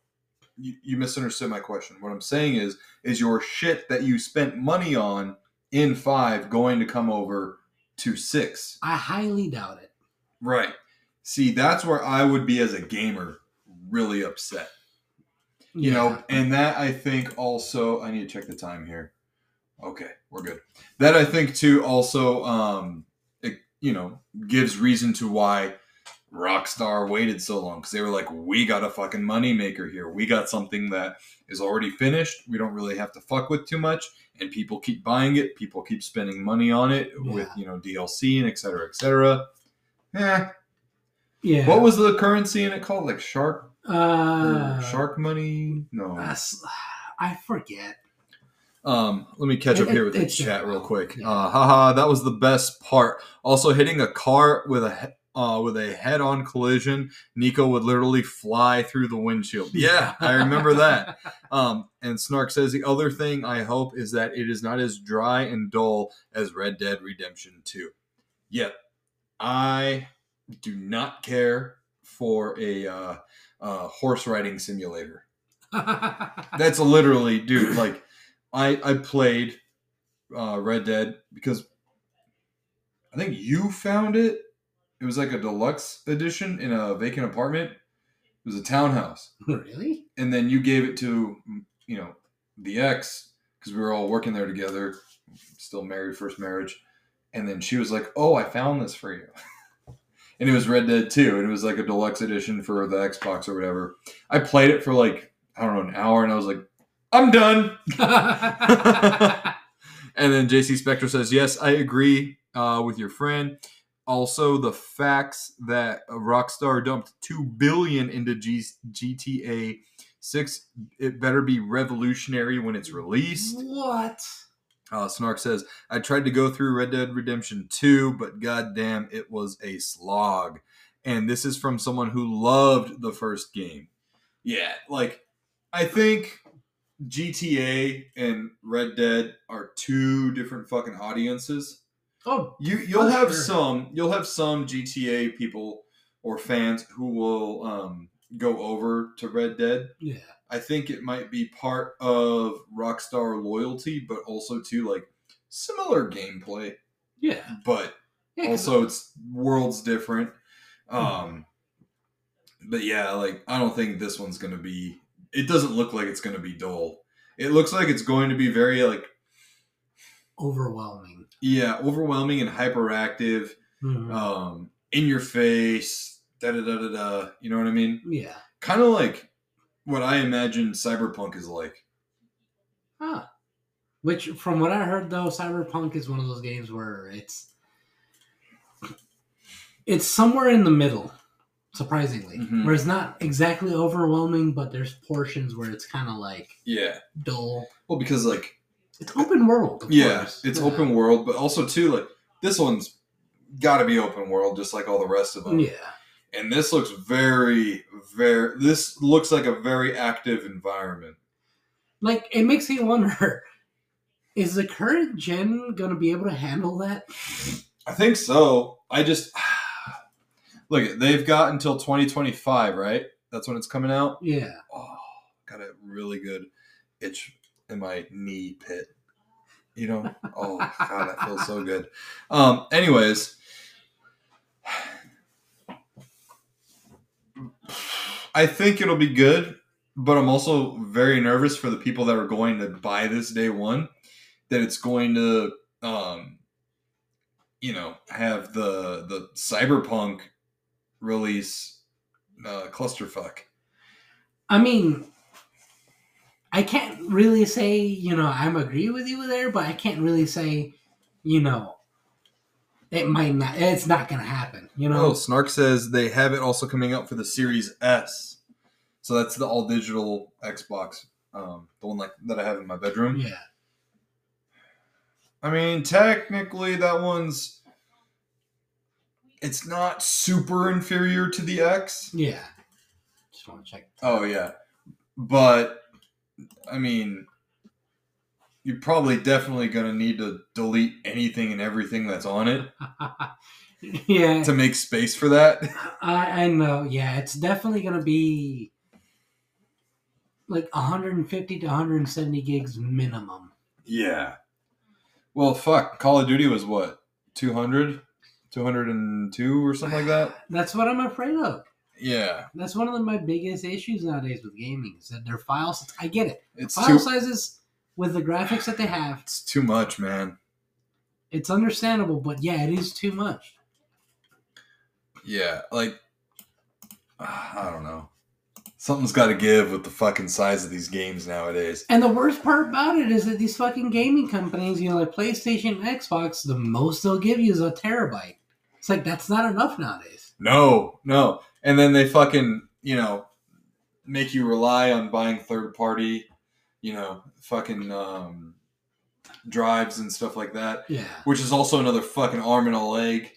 You, you misunderstood my question. What I'm saying is, is your shit that you spent money on in five going to come over to six? I highly doubt it. Right. See, that's where I would be as a gamer really upset. You know, and that I think also I need to check the time here. Okay, we're good. That I think too also um it, you know, gives reason to why Rockstar waited so long because they were like, we got a fucking moneymaker here. We got something that is already finished. We don't really have to fuck with too much, and people keep buying it. People keep spending money on it with you know DLC and et cetera, et cetera. Eh, yeah. what was the currency in it called? Like shark, uh, shark money? No. I forget. Um, let me catch It- up here with the chat real quick. Yeah. Uh, haha, that was the best part. Also, hitting a car with a uh, with a head-on collision, Niko would literally fly through the windshield. Yeah, I remember that. Um, and Snark says the other thing I hope is that it is not as dry and dull as Red Dead Redemption Two. Yep, I do not care for a uh, uh, horse riding simulator. That's literally, dude. Like, I I played uh, Red Dead because I think you found it. It was like a deluxe edition in a vacant apartment. It was a townhouse, really? and then you gave it to you know the ex because we were all working there together, still married, first marriage. And then she was like, "Oh, I found this for you." And it was Red Dead 2, and it was like a deluxe edition for the Xbox or whatever. I played it for like I don't know an hour, and I was like, "I'm done." and then JC Spectro says, "Yes, I agree uh, with your friend. Also, the facts that Rockstar dumped two billion into G- GTA Six, it better be revolutionary when it's released." what? Uh, Snark says, I tried to go through Red Dead Redemption 2, but goddamn, it was a slog. And this is from someone who loved the first game. Yeah, like, I think GTA and Red Dead are two different fucking audiences. Oh, You you'll For have sure. some you'll have some GTA people or fans who will um, go over to Red Dead yeah. I think it might be part of Rockstar loyalty, but also too like similar gameplay, Yeah. but yeah also it's worlds different. Um, but yeah, like I don't think this one's gonna be. It doesn't look like it's gonna be dull. It looks like it's going to be very like overwhelming. yeah, overwhelming and hyperactive, Mhm. um, in your face, da da da da da. You know what I mean? yeah. Kind of like what I imagine Cyberpunk is like. Ah. Which, from what I heard, though, Cyberpunk is one of those games where it's it's somewhere in the middle, surprisingly, Mhm. where it's not exactly overwhelming, but there's portions where it's kind of like Yeah. dull. Well, because like It's open world. Yeah, course. it's Yeah. open world, but also too like this one's got to be open world, just like all the rest of them. Yeah. And this looks very, very. This looks like a very active environment. Like it makes me wonder: is the current gen going to be able to handle that? I think so. I just look. They've got until 2025, right? That's when it's coming out. Yeah. Oh, got a really good itch in my knee pit. You know? Oh god, that feels so good. Um, anyways. I think it'll be good, but I'm also very nervous for the people that are going to buy this day one that it's going to um you know have the the cyberpunk release uh clusterfuck. I mean, I can't really say, you know, I'm agree with you there, but I can't really say, you know, it might not, it's not going to happen, you know. Oh. Snark says they have it also coming out for the Series S. So that's the all digital Xbox, um, the one like that I have in my bedroom. Yeah. I mean, technically, that one's it's not super inferior to the X. Yeah. Just want to check. Oh yeah, but I mean, you're probably definitely gonna need to delete anything and everything that's on it yeah. to make space for that. I, I know. Yeah. It's definitely going to be like 150 to 170 gigs minimum. Yeah. Well, fuck. Call of Duty was what 200, 202 or something like that. That's what I'm afraid of. Yeah, That's one of the, my biggest issues nowadays with gaming is that their files. I get it. it's File too. sizes with the graphics that they have, It's too much, man. it's understandable, but yeah, it is too much. Yeah, like I don't know. Something's got to give with the fucking size of these games nowadays. And the worst part about it is that these fucking gaming companies, you know, like PlayStation, and Xbox, the most they'll give you is a terabyte. It's like that's not enough nowadays. No, no. And then they fucking, you know, make you rely on buying third party, you know, fucking um, drives and stuff like that, Yeah. which is also another fucking arm and a leg.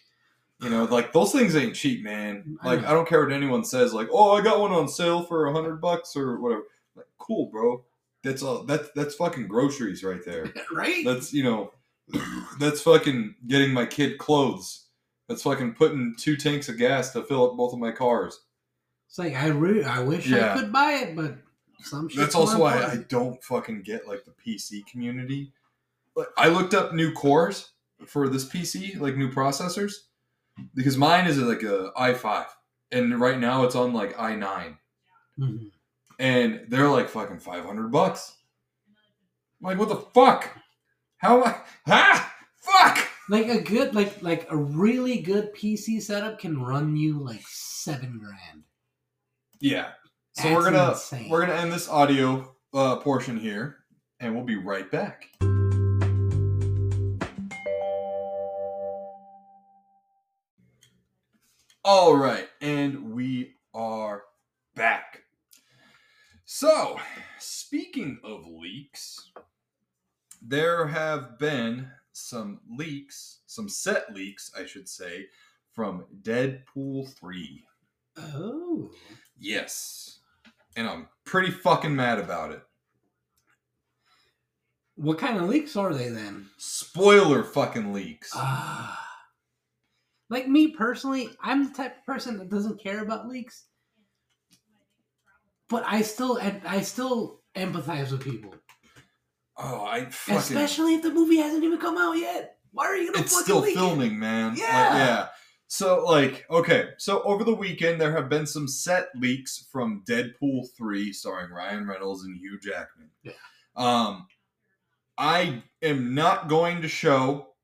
You know, like those things ain't cheap, man. Like know. I don't care what anyone says, like, oh, I got one on sale for a hundred bucks or whatever. Like, cool, bro. That's all. That's that's fucking groceries right there. right? That's you know, that's fucking getting my kid clothes. That's fucking putting two tanks of gas to fill up both of my cars. It's like I re- I wish Yeah. I could buy it, but some shit. That's also why I don't fucking get like the PC community. Like I looked up new cores for this PC, like new processors, because mine is like a i5, and right now it's on like i9, Mhm. and they're like fucking 500 bucks. I'm like what the fuck? How am I? Ah, fuck! Like a good, like like a really good PC setup can run you like seven grand. Yeah. So That's we're gonna insane. we're gonna end this audio uh, portion here, and we'll be right back. All right, and we are back. So, speaking of leaks, there have been some leaks, some set leaks, I should say, from Deadpool 3. Oh, Yes. And I'm pretty fucking mad about it. what kind of leaks are they then? Spoiler fucking leaks. Ah. Like me personally, I'm the type of person that doesn't care about leaks. But I still I still empathize with people. Oh, I fucking. Especially if the movie hasn't even come out yet. Why are you gonna it's fucking still leak it? filming, man. Like, Yeah. yeah. So, like, okay. So, over the weekend, there have been some set leaks from Deadpool 3, starring Ryan Reynolds and Hugh Jackman. Yeah. Um, I am not going to show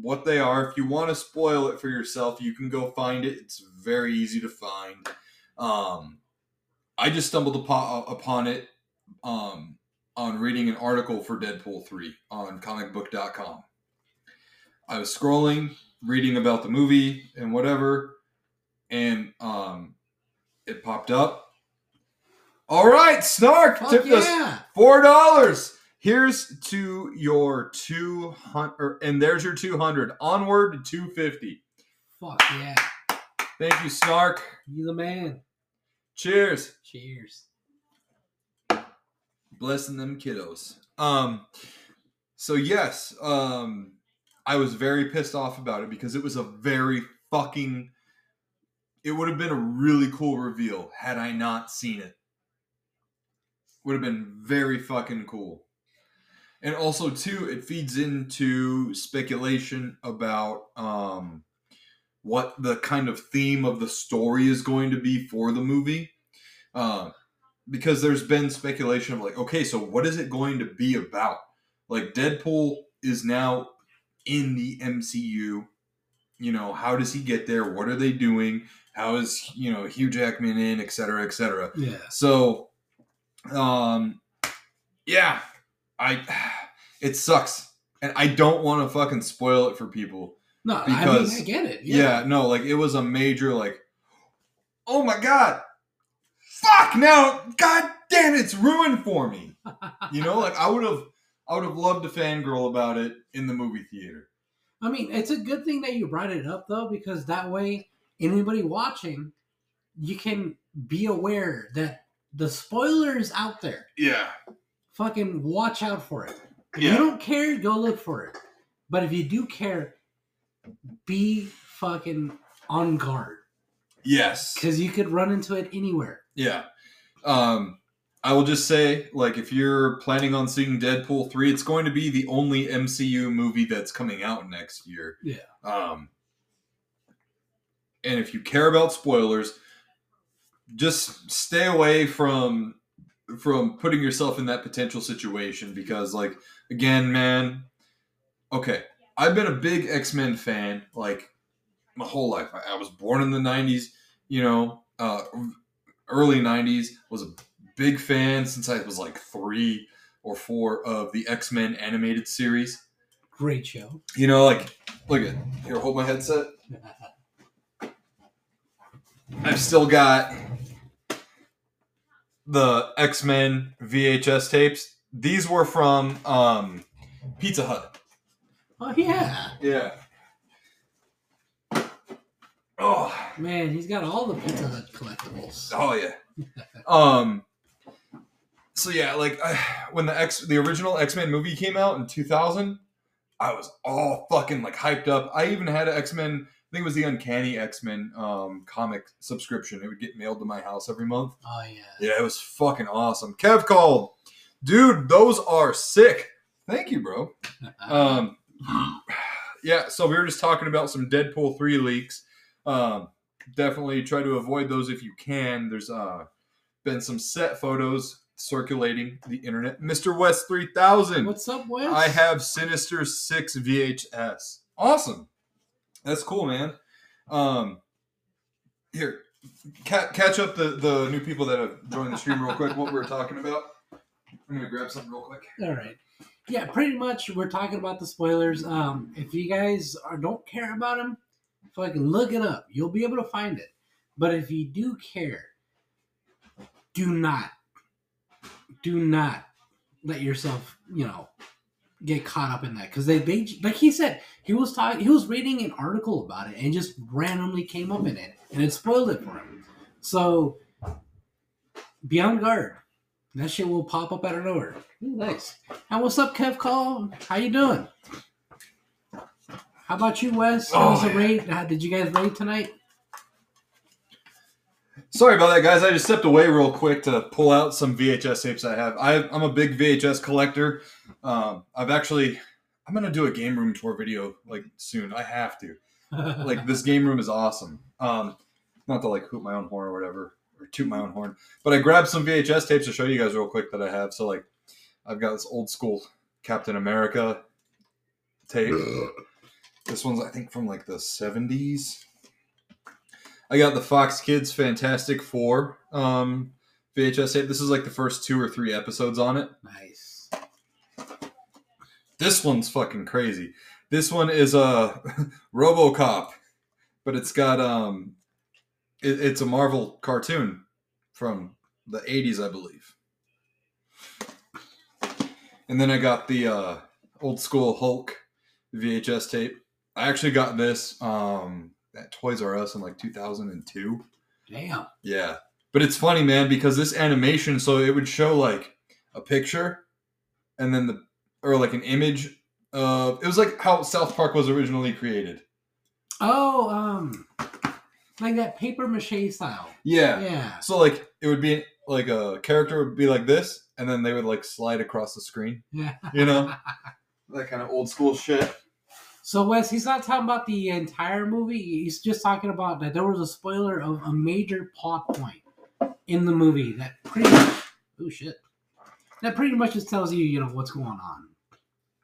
what they are. If you want to spoil it for yourself, you can go find it. It's very easy to find. Um, I just stumbled upon, upon it um, on reading an article for Deadpool 3 on comicbook.com. I was scrolling, reading about the movie and whatever, and um, it popped up. All right, Snark Fuck tipped us. Four dollars. Here's to your two hundred, and there's your two hundred. Onward to two fifty. Fuck yeah. Thank you, Snark. You the man. Cheers. Cheers. Blessing them kiddos. Um, so yes, um, I was very pissed off about it because it was a very fucking. It would have been a really cool reveal had I not seen it. Would have been very fucking cool. And also too, it feeds into speculation about um, what the kind of theme of the story is going to be for the movie. Uh, because there's been speculation of like, okay, so what is it going to be about? Like Deadpool is now in the MCU. You know, how does he get there? What are they doing? How is you know Hugh Jackman in, et cetera, et cetera. Yeah. So, um, yeah, I it sucks, and I don't want to fucking spoil it for people. No, I mean I get it. Yeah. Yeah. no, like it was a major like, oh my god, fuck now, god damn, it's ruined for me. You know, like I would have, I would have loved to fangirl about it in the movie theater. I mean, it's a good thing that you brought it up though, because that way anybody watching, you can be aware that the spoilers out there. Yeah, Fucking watch out for it. If Yeah. you don't care, go look for it. But if you do care, be fucking on guard yes, because you could run into it anywhere. Yeah. Um, I will just say, like, if you're planning on seeing Deadpool 3, it's going to be the only MCU movie that's coming out next year. Yeah. Um, and if you care about spoilers, just stay away from from putting yourself in that potential situation because like again man okay i've been a big x-men fan like my whole life. I, I was born in the 90s you know uh early 90s was a big fan since i was like three or four of the x-men animated series. Great show. you know like look at here hold my headset. I've still got the x-men vhs tapes. These were from um pizza hut. Oh yeah, yeah oh man, he's got all the Pizza Hut collectibles. Oh yeah. um. So yeah, like I, when the X, the original X Men movie came out in 2000, I was all fucking like hyped up. I even had an X Men. I think it was the Uncanny X Men um, comic subscription. It would get mailed to my house every month. Oh yeah. Yeah, it was fucking awesome. Kev called, dude. Those are sick. Thank you, bro. Um, yeah, so we were just talking about some Deadpool 3 leaks. Um, definitely try to avoid those if you can. There's uh, been some set photos circulating the internet. Mr. West 3000. What's up, Wes? I have Sinister 6 VHS. Awesome. That's cool, man. Um, here, ca- catch up the, the new people that have joined the stream real quick, what we were talking about. I'm going to grab something real quick. All right. Yeah, pretty much. We're talking about the spoilers. Um, if you guys are, don't care about them, fucking look it up. You'll be able to find it. But if you do care, do not, do not let yourself, you know, get caught up in that because they, they, like he said, he was talking, he was reading an article about it and just randomly came up in it and it spoiled it for him. So be on guard. That shit will pop up out of nowhere. Ooh, nice. And what's up, Kev Call? How you doing? How about you, Wes? How was the Oh, raid? How- Did you guys raid tonight? Sorry about that, guys. I just stepped away real quick to pull out some VHS tapes I have. I, I'm a big VHS collector. Um, I've actually, I'm gonna do a game room tour video like soon. I have to. Like this game room is awesome. Um, not to like hoot my own horn or whatever, or toot my own horn, but I grabbed some VHS tapes to show you guys real quick that I have. So like, I've got this old school Captain America tape. This one's I think from like the 70s. I got the Fox Kids Fantastic Four um, VHS tape. This is like the first two or three episodes on it. nice. This one's fucking crazy. This one is a RoboCop, but it's got um, it, it's a Marvel cartoon from the '80s, I believe. And then I got the uh, old school Hulk VHS tape. I actually got this um, at Toys R Us in like 2002. Damn. Yeah. But it's funny, man, because this animation, so it would show like a picture and then the, or like an image of, it was like how South Park was originally created. Oh, um, like that paper mache style. Yeah. Yeah. So like it would be like a character would be like this and then they would like slide across the screen, Yeah. you know? that kind of old school shit. So Wes, he's not talking about the entire movie. He's just talking about that there was a spoiler of a major plot point in the movie that pretty much oh shit that pretty much just tells you you know what's going on.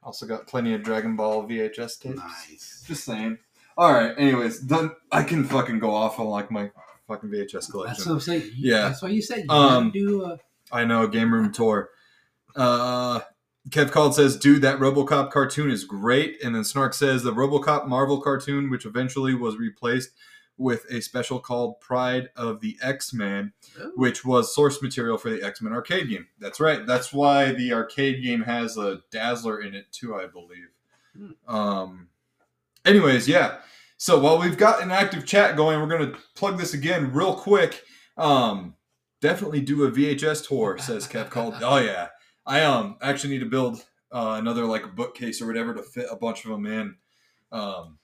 Also got plenty of Dragon Ball VHS tapes. Nice. Just saying. All right. Anyways, done. I can fucking go off on like my fucking VHS collection. That's what I'm saying. Yeah. That's why you said you Um, do a I know. A game room tour. Uh, Kev called says, "Dude, that RoboCop cartoon is great." And then Snark says, "The RoboCop Marvel cartoon, which eventually was replaced with a special called Pride of the X-Men, which was source material for the X-Men arcade game." That's right. That's why the arcade game has a Dazzler in it too, I believe. Hmm. Um. Anyways, yeah. So while we've got an active chat going, we're gonna plug this again real quick. Um, definitely do a VHS tour, says Kev called. Oh yeah. I um actually need to build uh, another like bookcase or whatever to fit a bunch of them in. Um,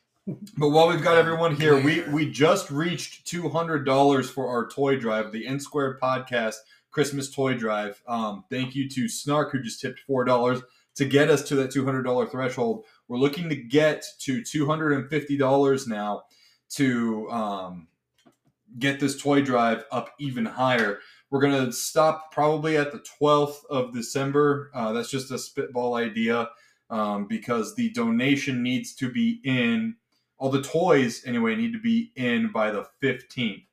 but while we've got everyone here, we we just reached two hundred dollars for our toy drive, the N Squared Podcast Christmas toy drive. Um, thank you to Snark who just tipped four dollars to get us to that two hundred dollar threshold. We're looking to get to two hundred and fifty dollars now to um, get this toy drive up even higher. We're gonna stop probably at the 12th of December. Uh, that's just a spitball idea um, because the donation needs to be in. All the toys, anyway, need to be in by the 15th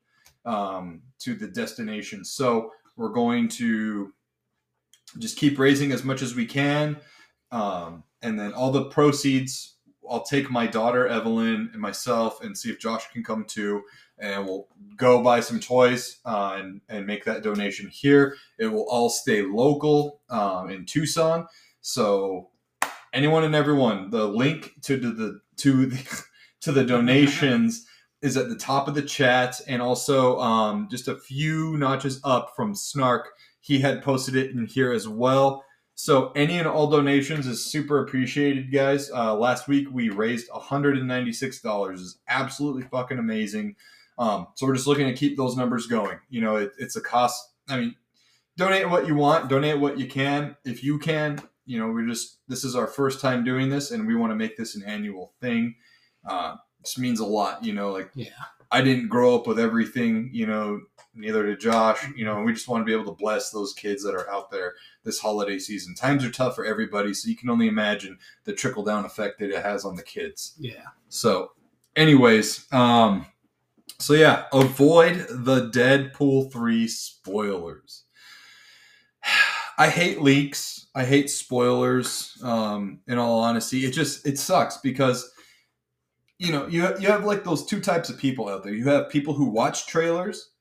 um, to the destination. So we're going to just keep raising as much as we can, um, and then all the proceeds. I'll take my daughter Evelyn and myself and see if Josh can come too and we'll go buy some toys uh, and, and make that donation here. It will all stay local um, in Tucson. So anyone and everyone, the link to the, to the to the donations is at the top of the chat, and also um, just a few notches up from Snark. He had posted it in here as well. So any and all donations is super appreciated, guys. Uh, last week we raised $196. is absolutely fucking amazing. Um, so we're just looking to keep those numbers going. You know, it, it's a cost. I mean, donate what you want, donate what you can. If you can, you know, we're just this is our first time doing this, and we want to make this an annual thing. Uh, this means a lot. You know, like Yeah. I didn't grow up with everything. You know, neither did Josh. You know, and we just want to be able to bless those kids that are out there this holiday season. Times are tough for everybody, so you can only imagine the trickle down effect that it has on the kids. yeah. So, anyways, um, so yeah, avoid the Deadpool 3 spoilers. I hate leaks. I hate spoilers. Um, in all honesty, it just it sucks because you know you you have like those two types of people out there. You have people who watch trailers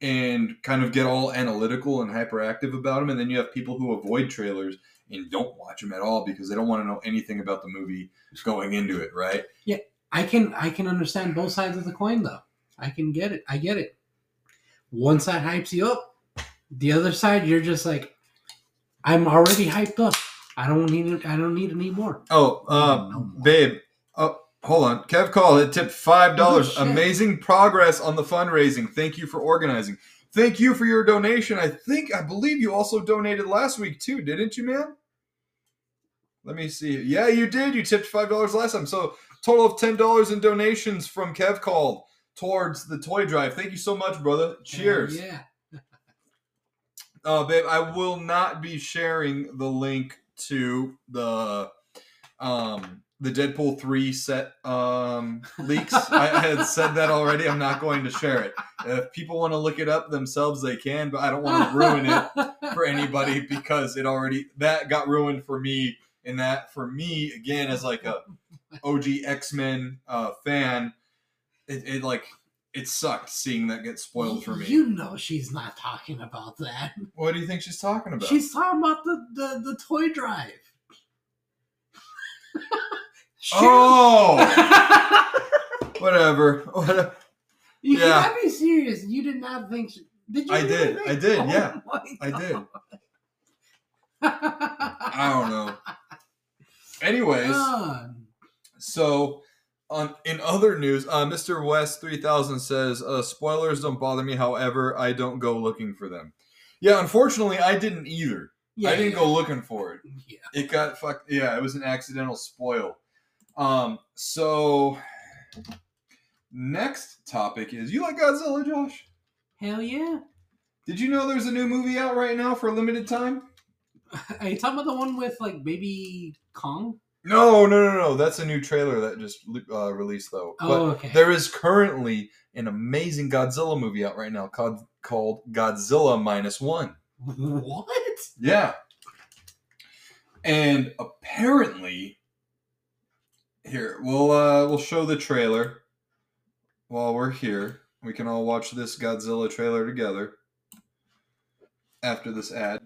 and kind of get all analytical and hyperactive about them, and then you have people who avoid trailers and don't watch them at all because they don't want to know anything about the movie going into it, right? Yeah, I can I can understand both sides of the coin though. I can get it. I get it. One side hypes you up. The other side, you're just like, I'm already hyped up. I don't need it. I don't need any more. Oh, uh, No more. babe. Oh, hold on. Kev Call it tipped five dollars. Oh. Amazing progress on the fundraising. Thank you for organizing. Thank you for your donation. I think I believe you also donated last week too, didn't you, man? Let me see. Yeah, you did. You tipped five dollars last time. So total of ten dollars in donations from Kev Called towards the toy drive. Thank you so much, brother. Cheers. Yeah. Uh, babe, I will not be sharing the link to the um the Deadpool three set um leaks. I had said that already. I'm not going to share it. If people want to look it up themselves, they can, but I don't want to ruin it for anybody because it already that got ruined for me. And that for me again as like a OG X Men uh, fan, it, it like it sucked seeing that get spoiled for me. You know she's not talking about that. what do you think she's talking about? She's talking about the the, the toy drive. Oh, whatever. Whatever. you yeah. cannot be serious. You did not think. She, did you? I did. think- I did, Oh yeah. I did. I don't know. Anyways, so on in other news, uh, Mr. West three thousand says uh, spoilers don't bother me. However, I don't go looking for them. Yeah, unfortunately, I didn't either. Yeah, I didn't yeah. go looking for it. Yeah. It got fucked. Yeah, it was an accidental spoil. Um. So next topic is you like Godzilla, Josh? Hell yeah. Did you know there's a new movie out right now for a limited time? Are you talking about the one with like baby Kong? No, no, no, no. That's a new trailer that just uh, released though. Oh, but okay. there is currently an amazing Godzilla movie out right now called called Godzilla minus one. What? Yeah. And apparently here, we'll uh we'll show the trailer while we're here. We can all watch this Godzilla trailer together after this ad.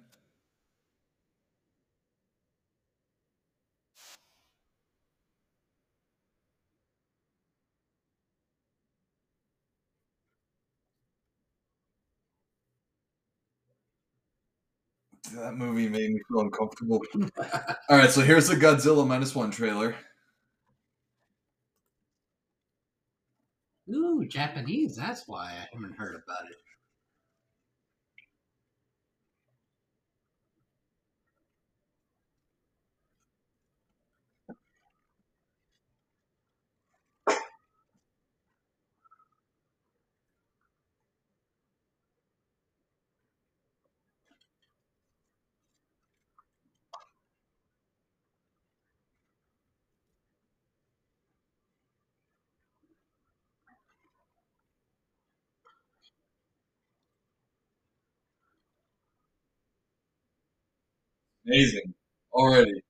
That movie made me feel uncomfortable. All right, so here's the Godzilla minus one trailer. Ooh, Japanese. That's why I haven't heard about it. Amazing. Already.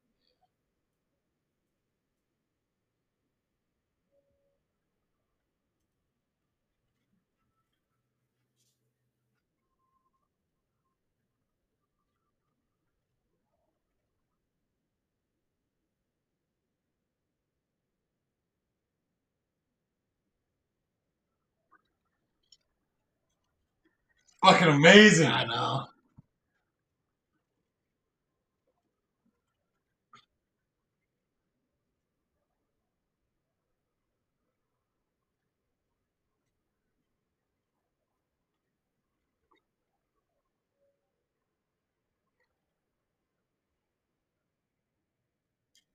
Fucking amazing. I know.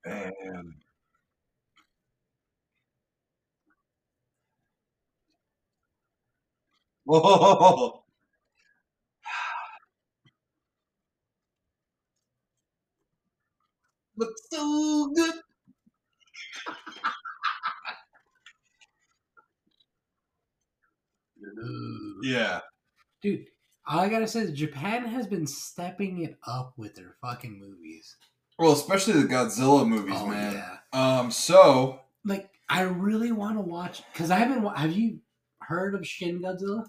Man. Whoa. Looks so good. Yeah. Dude, all I gotta say is Japan has been stepping it up with their fucking movies. Well, especially the Godzilla movies, oh man. yeah. Um, so Like I really want to watch because I haven't. Have you heard of Shin Godzilla?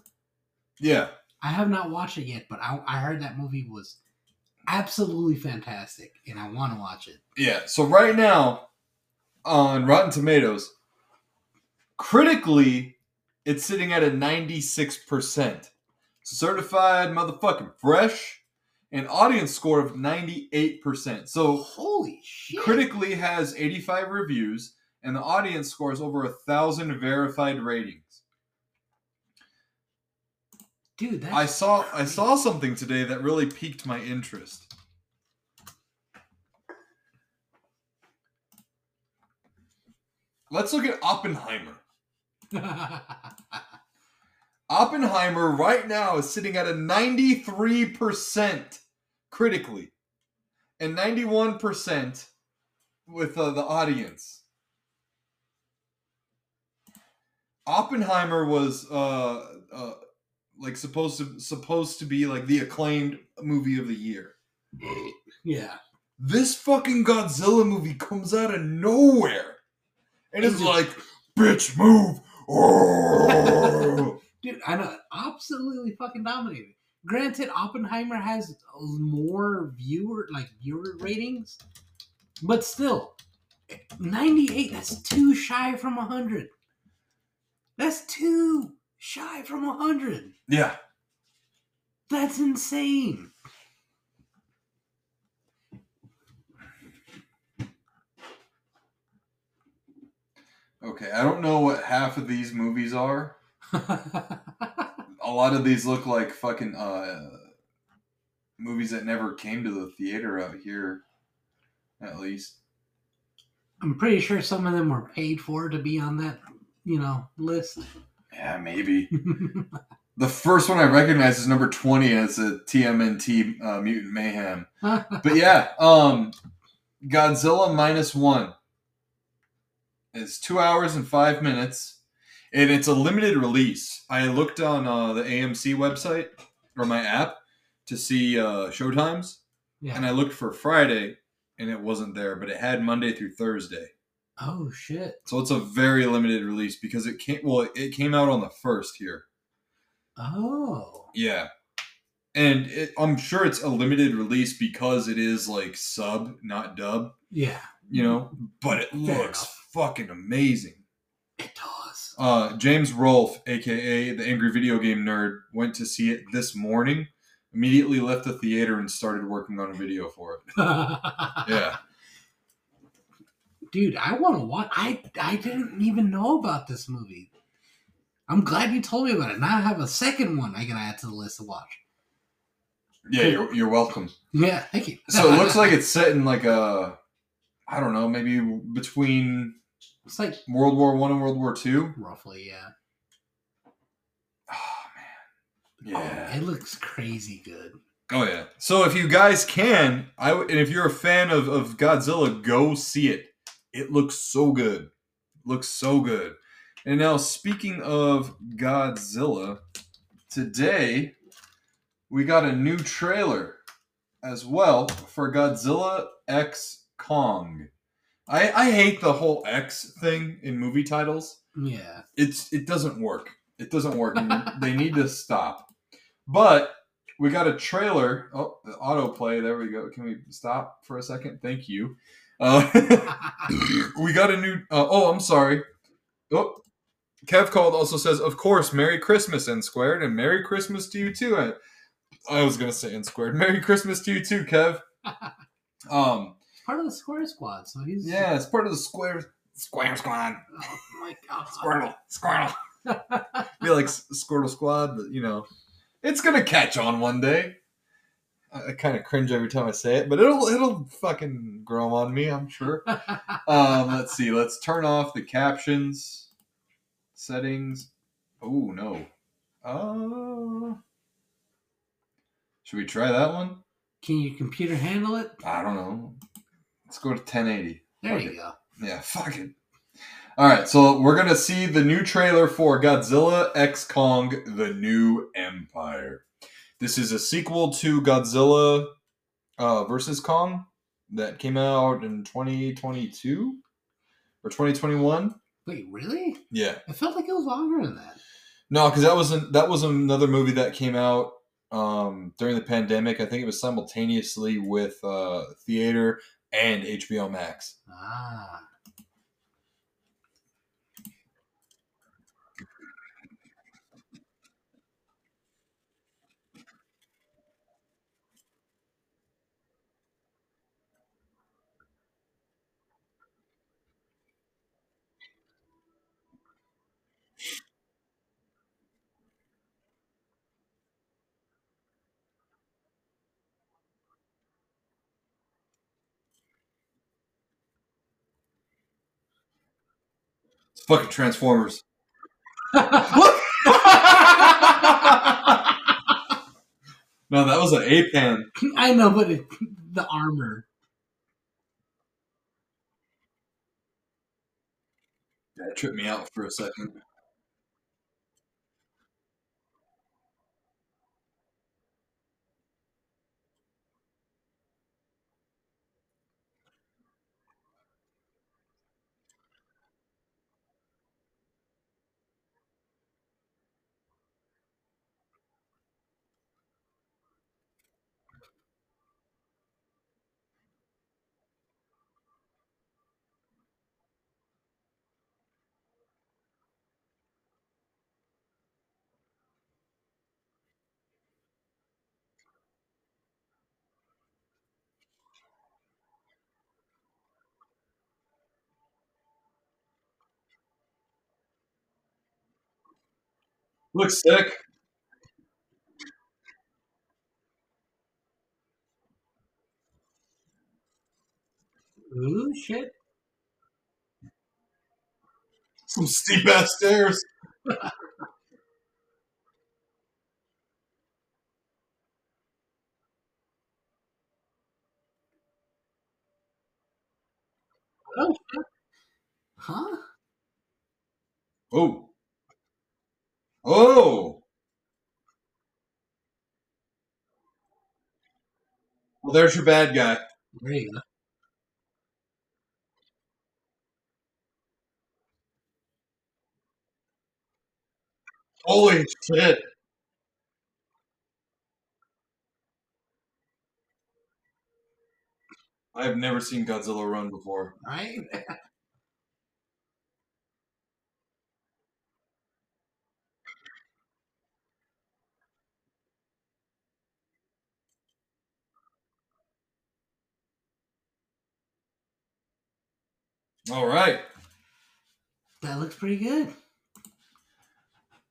yeah. I have not watched it yet, but I, I heard that movie was absolutely fantastic, and I want to watch it. Yeah. So right now on Rotten Tomatoes, critically, it's sitting at a 96%. Certified motherfucking fresh. An audience score of 98%. So Holy shit! critically has 85 reviews, and the audience scores over a thousand verified ratings. dude, that's I saw I saw something today that really piqued my interest. Let's look at Oppenheimer. Oppenheimer right now is sitting at a 93% critically and 91% with uh, the audience. Oppenheimer was uh, uh, like supposed to supposed to be like the acclaimed movie of the year. yeah, This fucking Godzilla movie comes out of nowhere. And it's Is like, bitch, move. Oh. Dude, I know, absolutely fucking dominated. Granted, Oppenheimer has more viewer like viewer ratings, but still, ninety eight. That's too shy from hundred. That's too shy from hundred. yeah. That's insane. Okay, I don't know what half of these movies are. A lot of these look like fucking uh movies that never came to the theater out here at least. I'm pretty sure some of them were paid for to be on that, you know, list. Yeah, maybe. The first one I recognize is number 20 as a TMNT uh, Mutant Mayhem. But yeah, um, Godzilla minus one. is two hours and five minutes, and it's a limited release. I looked on uh, the AMC website or my app to see uh, showtimes, yeah. and I looked for Friday, and it wasn't there, but it had Monday through Thursday. oh shit. So it's a very limited release because it came. Well, it came out on the first here. Oh. Yeah. And it, I'm sure it's a limited release because it is like sub, not dub, Yeah. you know, but it Fair looks enough. fucking amazing. Uh, James Rolfe, aka the Angry Video Game Nerd, went to see it this morning, immediately left the theater and started working on a video for it. Yeah. Dude, I want to watch. I I didn't even know about this movie. I'm glad you told me about it. Now I have a second one I can add to the list to watch. Yeah, you're, you're welcome. Yeah, thank you. So it looks like it's set in like a, I don't know, maybe between it's like World War One and World War Two. roughly, yeah. Oh man. Oh, yeah. Oh, it looks crazy good. Oh yeah. So if you guys can, I w- and if you're a fan of, of Godzilla, go see it. It looks so good. Looks so good. And now speaking of Godzilla, today we got a new trailer as well for Godzilla X Kong. I, I hate the whole X thing in movie titles Yeah. it's it doesn't work. It doesn't work. they need to stop. But we got a trailer. Oh, the autoplay. There we go. Can we stop for a second? Thank you. Uh, we got a new. Uh, oh, I'm sorry. Oh, Kev called. Also says, of course, Merry Christmas, N squared, and Merry Christmas to you too. I, I was gonna say N squared. Merry Christmas to you too, Kev. Um, Part of the Square Squad, so he's yeah, it's part of the Square Square Squad. Oh my god. Squirtle, Squirtle. Be like Squirtle Squad, but you know, it's gonna catch on one day. I, I kind of cringe every time I say it, but it'll it'll fucking grow on me, I'm sure. Um, let's see. Let's turn off the captions, settings. Oh no. Uh, should we try that one? Can your computer handle it? I don't know. Let's go to 1080. There Fuck you it. go. Yeah, fuck it. All right, so we're gonna see the new trailer for Godzilla X Kong: The New Empire. This is a sequel to Godzilla uh, versus Kong that came out in 2022 or 2021. Wait, really? Yeah, I felt like it was longer than that. no, because that wasn't that was another movie that came out um, during the pandemic. I think it was simultaneously with uh, theater and HBO Max. Ah. Fucking Transformers. No, that was an A-pan. I know, but it, the armor. That tripped me out for a second. Looks sick. Ooh, shit. Some steep ass stairs. oh. Huh? Oh. Oh. Well, there's your bad guy. There you go. Holy shit. I've never seen Godzilla run before. Right? All right. That looks pretty good.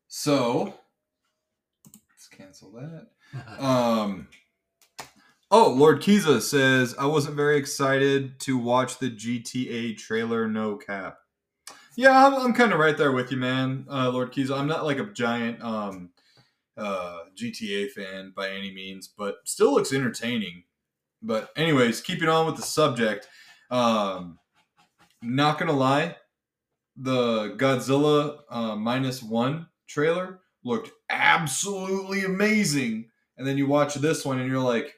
So, let's cancel that. Um. Oh, Lord Kiza says I wasn't very excited to watch the GTA trailer. No cap. Yeah, I'm, I'm kind of right there with you, man, uh, Lord Kiza. I'm not like a giant um, uh, GTA fan by any means, but still looks entertaining. But anyways, keeping on with the subject. Um, not gonna lie, the Godzilla uh, minus one trailer looked absolutely amazing, and then you watch this one and you're like,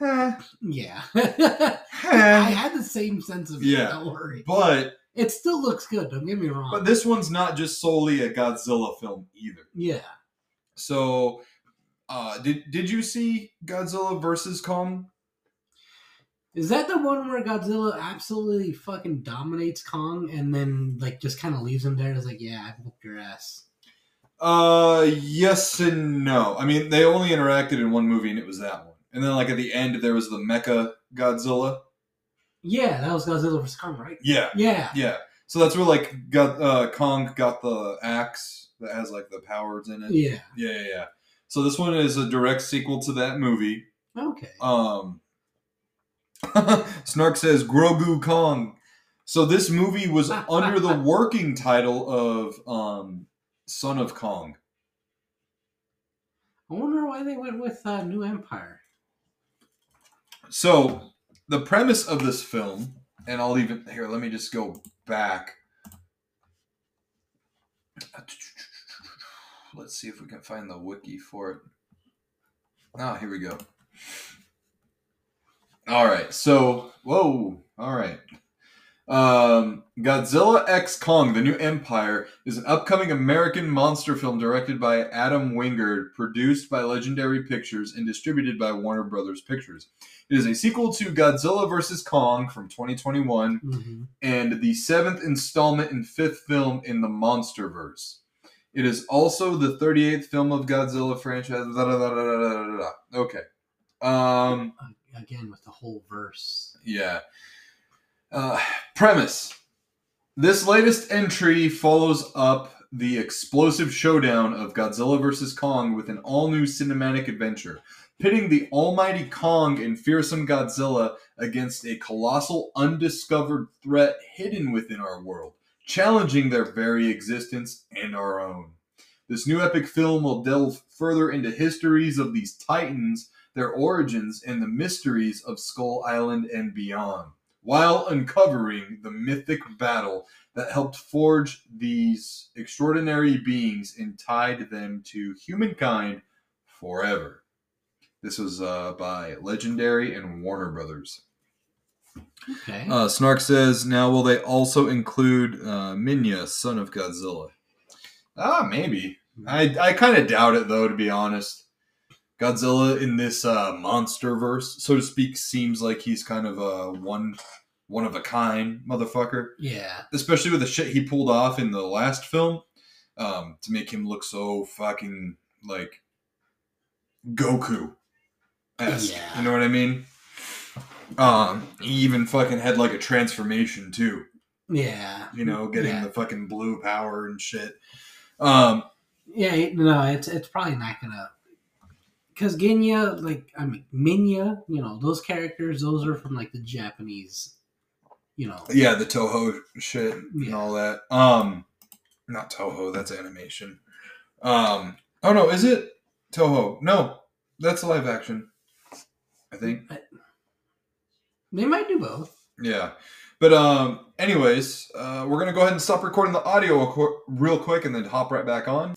eh, yeah. eh. I had the same sense of Yeah. Don't worry. but It still looks good. Don't get me wrong. but this one's not just solely a Godzilla film either. yeah. So, uh, did did you see Godzilla versus Kong? Is that the one where Godzilla absolutely fucking dominates Kong and then like just kind of leaves him there? It's like, yeah, I whooped your ass. Uh, yes and no. I mean, they only interacted in one movie, and it was that one. And then, like at the end, there was the Mecha Godzilla. Yeah, that was Godzilla vs Kong, right? Yeah, Yeah. yeah. So that's where like got uh, Kong got the axe that has like the powers in it. Yeah. Yeah, yeah, yeah. So this one is a direct sequel to that movie. Okay. Um, Snark says Grogu Kong. So this movie was under the working title of um, Son of Kong. I wonder why they went with uh, New Empire. So the premise of this film, and I'll even here. Let me just go back. Let's see if we can find the wiki for it. Ah, here we go. All right. So, whoa. All right. Um, Godzilla X Kong: The New Empire is an upcoming American monster film directed by Adam Wingard, produced by Legendary Pictures, and distributed by Warner Brothers Pictures. It is a sequel to Godzilla vs. Kong from 2021 Mm-hmm. and the seventh installment and fifth film in the MonsterVerse. It is also the 38th film of Godzilla franchise. Da, da, da. Okay. Um, Again with the whole verse. yeah. Uh, premise This latest entry follows up the explosive showdown of Godzilla vs. Kong with an all new cinematic adventure, pitting the almighty Kong and fearsome Godzilla against a colossal undiscovered threat hidden within our world, challenging their very existence and our own. This new epic film will delve further into histories of these titans, their origins, and the mysteries of Skull Island and beyond while uncovering the mythic battle that helped forge these extraordinary beings and tied them to humankind forever. This was uh, by Legendary and Warner Brothers. Okay. Uh, Snark says, now will they also include uh, Minya, son of Godzilla? Ah, maybe. I, I kind of doubt it, though, to be honest. Godzilla in this uh, monster verse, so to speak, seems like he's kind of a one one of a kind motherfucker. yeah. Especially with the shit he pulled off in the last film, um, to make him look so fucking like Goku. Yeah. You know what I mean? Um, he even fucking had like a transformation too. Yeah. You know, getting Yeah. the fucking blue power and shit. Um, Yeah, no, it's it's probably not gonna. Because Genya, like I mean Minya, you know those characters, those are from like the Japanese, you know. yeah, the Toho shit and Yeah. all that. Um, not Toho, that's animation. Um, oh no, is it Toho? No, that's live action. I think. They might do both. Yeah. But um, anyways, uh, we're gonna go ahead and stop recording the audio real quick, and then hop right back on.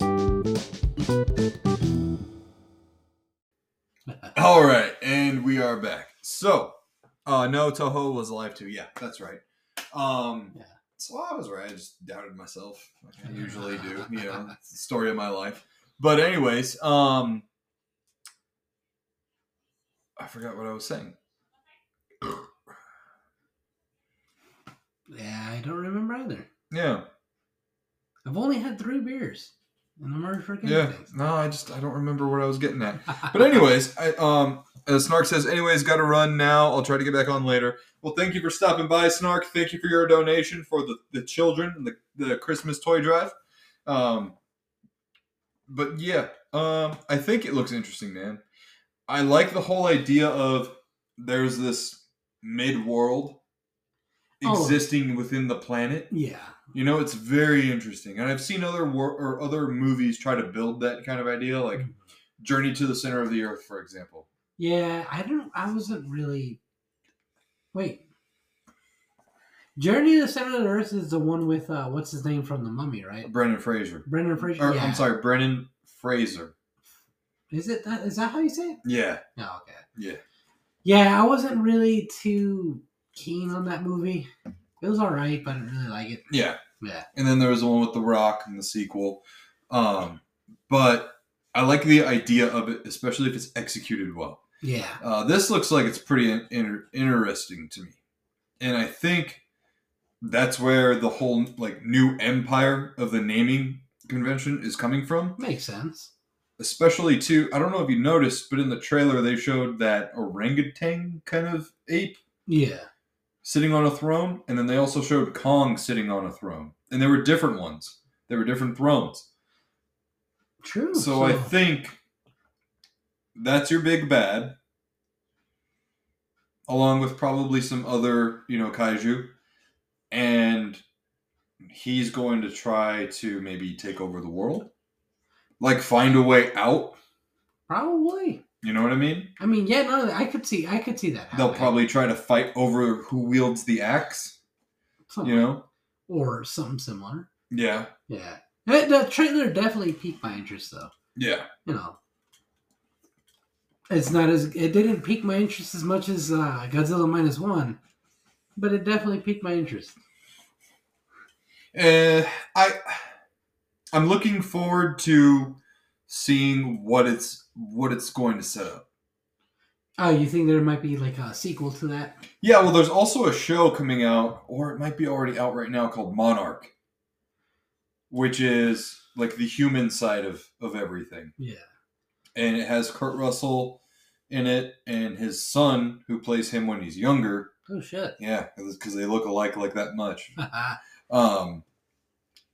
All right, and we are back. So, uh, no, Toho was alive too. Yeah, that's right. Um, Yeah. So I was right. I just doubted myself, like I usually do. You know, it's the story of my life. But anyways, um, I forgot what I was saying. Yeah, I don't remember either. Yeah, I've only had three beers, and I'm already forgetting yeah. things. No, I just I don't remember what I was getting at. But anyways, I um Snark says, anyways, got to run now. I'll try to get back on later. Well, thank you for stopping by, Snark. Thank you for your donation for the, the children and the, the Christmas toy drive. Um, but yeah, um, I think it looks interesting, man. I like the whole idea of there's this mid world Oh. existing within the planet. yeah, You know, it's very interesting, and I've seen other wor- or other movies try to build that kind of idea, like Journey to the Center of the Earth, for example. yeah. I don't. I wasn't really. Wait. Journey to the Center of the Earth is the one with uh, what's his name from the Mummy, right? Brendan Fraser. Brendan Fraser. Or, yeah. I'm sorry, Brendan Fraser. Is it that? Is that how you say it? Yeah, Oh, okay. yeah. Yeah, I wasn't really too keen on that movie. It was all right, but I didn't really like it. Yeah. Yeah. And then there was the one with The Rock and the sequel. Um, but I like the idea of it, especially if it's executed well. Yeah. Uh, this looks like it's pretty in- inter- interesting to me, and I think that's where the whole like new empire of the naming convention is coming from. Makes sense. Especially too, I don't know if you noticed, but in the trailer they showed that orangutan kind of ape Yeah. Sitting on a throne, and then they also showed Kong sitting on a throne, and there were different ones. There were different thrones. True. So I think that's your big bad, along with probably some other, you know, kaiju, and he's going to try to maybe take over the world, like find a way out. probably. You know what I mean? I mean, yeah, no, I could see, I could see that. They'll probably try to fight over who wields the axe. Something- You know? or something similar. Yeah. Yeah. The trailer definitely piqued my interest, though. Yeah. You know, it's not as it didn't pique my interest as much as uh, Godzilla minus one, but it definitely piqued my interest. Uh, I I'm looking forward to seeing what it's what it's going to set up. Oh, you think there might be like a sequel to that? Yeah, well, there's also a show coming out, or it might be already out right now, called Monarch, which is like the human side of of everything, Yeah. and it has Kurt Russell in it and his son, who plays him when he's younger. Oh shit. Yeah, because they look alike like that much. um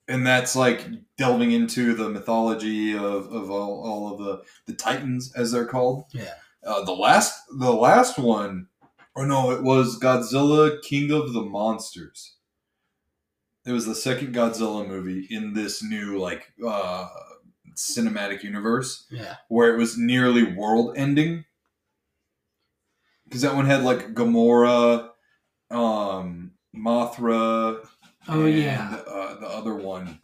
and that's like delving into the mythology of, of all, all of the the titans as they're called yeah. uh, the last the last one or no it was godzilla king of the monsters it was the second godzilla movie in this new like uh cinematic universe Yeah. where it was nearly world ending because that one had like gamora um mothra Oh and, yeah. uh, the other one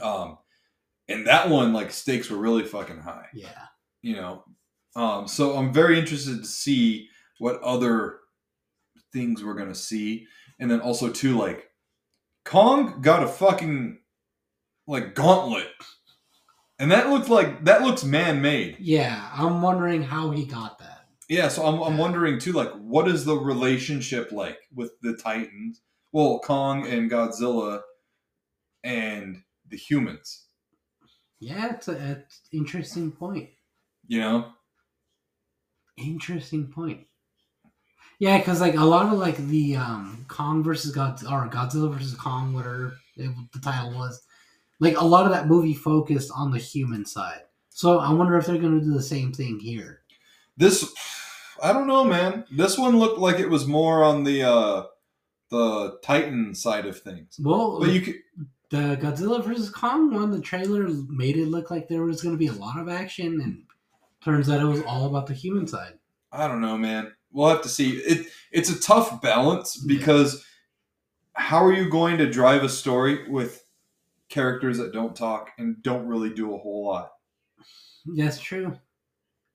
um and that one like stakes were really fucking high Yeah. you know um so i'm very interested to see what other things we're gonna see and then also too like kong got a fucking like gauntlet and that looks like that looks man-made Yeah. I'm wondering how he got that. yeah so i'm, I'm wondering too like what is the relationship like with the titans well kong and godzilla and the humans Yeah, it's an interesting point. you know Interesting point. Yeah, because like a lot of like the um Kong versus God or Godzilla versus Kong, whatever it, the title was, like a lot of that movie focused on the human side. So I wonder if they're gonna do the same thing here. This, I don't know, man. This one looked like it was more on the uh the Titan side of things. Well, But you could, the Godzilla versus Kong one, the trailer made it look like there was gonna be a lot of action, and turns out it was all about the human side. I don't know, man. We'll have to see. It it's a tough balance Yeah. because how are you going to drive a story with characters that don't talk and don't really do a whole lot? That's true.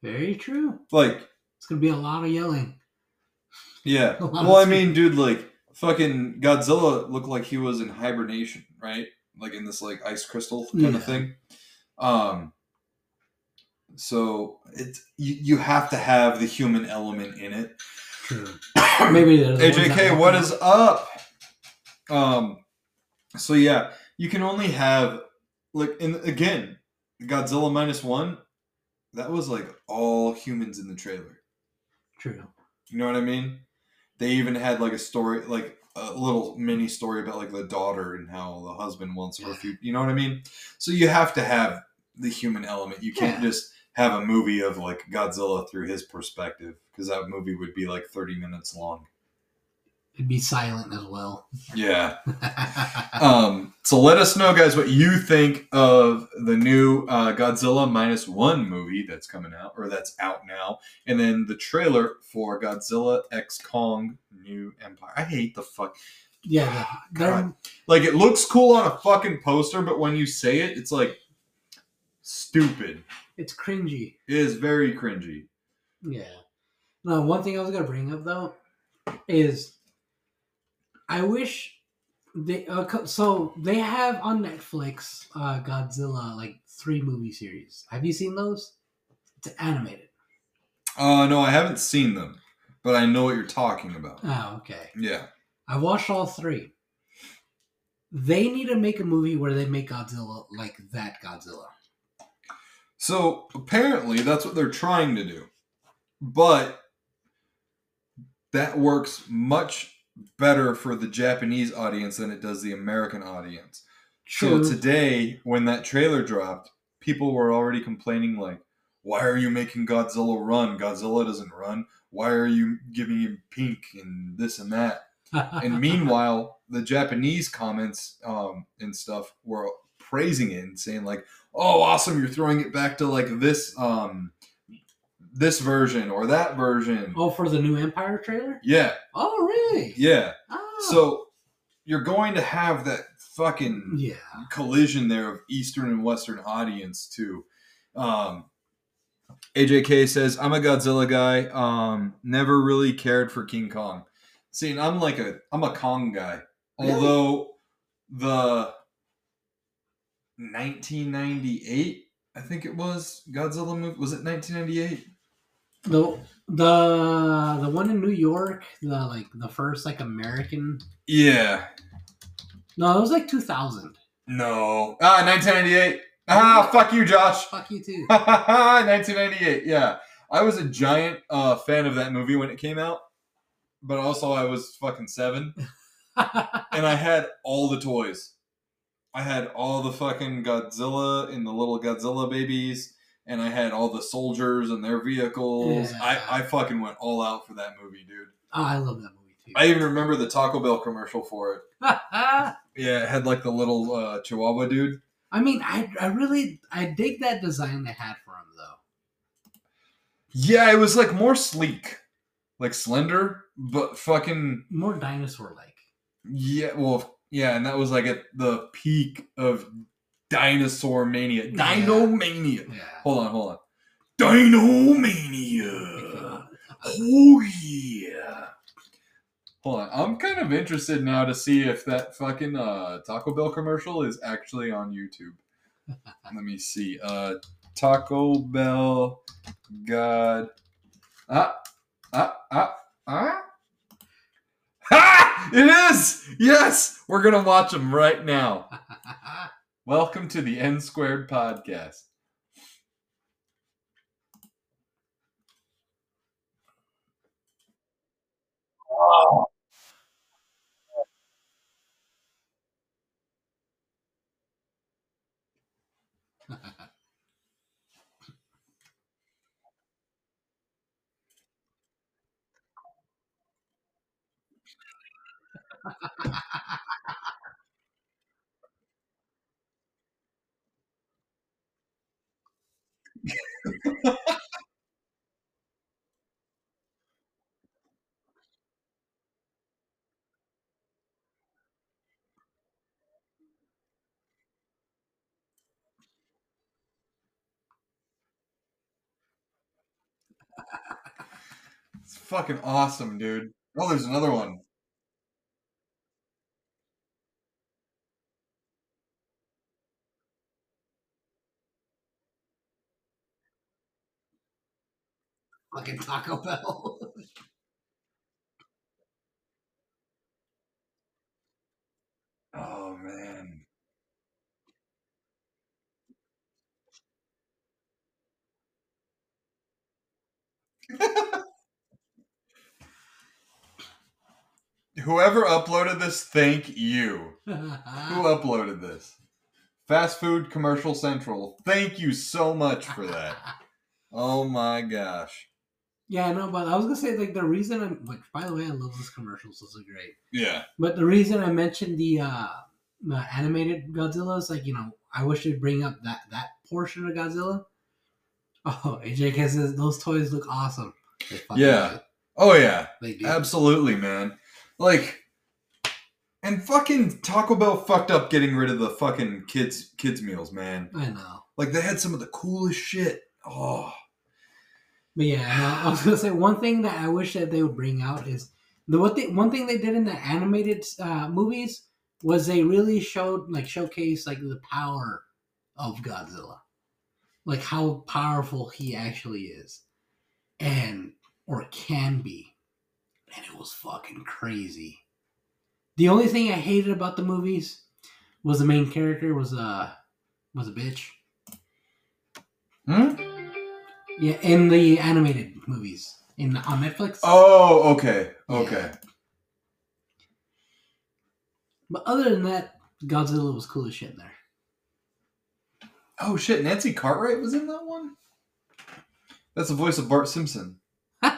Very true. Like, It's gonna be a lot of yelling. yeah. Lot of Well, I mean, dude, like fucking Godzilla looked like he was in hibernation, right? Like in this like ice crystal kind Yeah. of thing. Um. So it's you, you have to have the human element in it. True. Maybe there's the ones AJK, what is up? Um, so yeah, you can only have like, and again, Godzilla minus one. That was like all humans in the trailer. True. You know what I mean? They even had like a story, like a little mini story about like the daughter and how the husband wants her. You know what I mean? So you have to have the human element. You can't Yeah. just have a movie of like Godzilla through his perspective because that movie would be like thirty minutes long. It'd be silent as well. Yeah. Um, so let us know, guys, what you think of the new uh, Godzilla minus one movie that's coming out or that's out now, and then the trailer for Godzilla X Kong New Empire. I hate the fuck. yeah, God. Like it looks cool on a fucking poster, but when you say it, it's like stupid. it's cringy. It is very cringy. Yeah. Now, one thing I was gonna bring up though is I wish they uh, so they have on Netflix uh, Godzilla like three movie series. Have you seen those? It's animated. Uh, no, I haven't seen them, but I know what you're talking about. Oh, okay. Yeah. I watched all three. They need to make a movie where they make Godzilla like that Godzilla. So apparently that's what they're trying to do. But that works much better for the Japanese audience than it does the American audience. True. So today, when that trailer dropped, people were already complaining like, why are you making Godzilla run? Godzilla doesn't run. Why are you giving him pink and this and that? and meanwhile, the Japanese comments um, and stuff were praising it and saying like, "Oh, awesome! You're throwing it back to like this um, this version or that version." oh, for the new Empire trailer? Yeah, Oh, really? yeah. Oh. So you're going to have that fucking yeah. collision there of Eastern and Western audience too. Um, AJK says, "I'm a Godzilla guy. Um, never really cared for King Kong. See, and I'm like a I'm a Kong guy. Really? Although the 1998, I think it was Godzilla movie. Was it 1998? The the the one in New York, the like the first like American. Yeah. No, it was like two thousand. No. Ah, 1998. Ah, fuck you, Josh. Fuck you too. 1998. Yeah, I was a giant uh, fan of that movie when it came out, but also I was fucking seven, and I had all the toys. I had all the fucking Godzilla and the little Godzilla babies, and I had all the soldiers and their vehicles. Yeah. I, I fucking went all out for that movie, dude. oh, I love that movie too. I even remember the Taco Bell commercial for it. Yeah, it had like the little uh, Chihuahua dude. I mean, I I really I dig that design they had for him though. Yeah, it was like more sleek, like slender, but fucking More dinosaur like. yeah. Well, yeah, and that was like at the peak of dinosaur mania. Dino mania. Yeah. Hold on, hold on, Dino mania. Oh yeah. Hold on, I'm kind of interested now to see if that fucking uh, Taco Bell commercial is actually on YouTube. Let me see. Uh, Taco Bell, God, ah, ah, ah, ah. Ha! It is. Yes, we're gonna watch them right now. Welcome to the N Squared Podcast. it's fucking awesome, dude. Oh, there's another one. Fucking Taco Bell. Oh man. Whoever uploaded this, thank you. Who uploaded this? Fast Food Commercial Central. Thank you so much for that. Oh my gosh. Yeah, no, but I was gonna say like the reason I'm like. By the way, I love those commercials. Those are great. Yeah. But the reason I mentioned the uh the animated Godzilla is like you know I wish they'd bring up that that portion of Godzilla. Oh, AJ says those toys look awesome. Yeah. Oh yeah. they do. Absolutely, man. Like, and fucking Taco Bell fucked up getting rid of the fucking kids kids meals, man. I know. Like they had some of the coolest shit. Oh, But yeah, no, I was gonna say one thing that I wish that they would bring out is the one thing. One thing they did in the animated uh, movies was they really showed like showcase like the power of Godzilla, like how powerful he actually is, and or can be, and it was fucking crazy. The only thing I hated about the movies was the main character was a was a bitch. hmm? Yeah, in the animated movies in on Netflix. Oh, okay, okay. But other than that, Godzilla was cool as shit in there. Oh shit, Nancy Cartwright was in that one. That's the voice of Bart Simpson.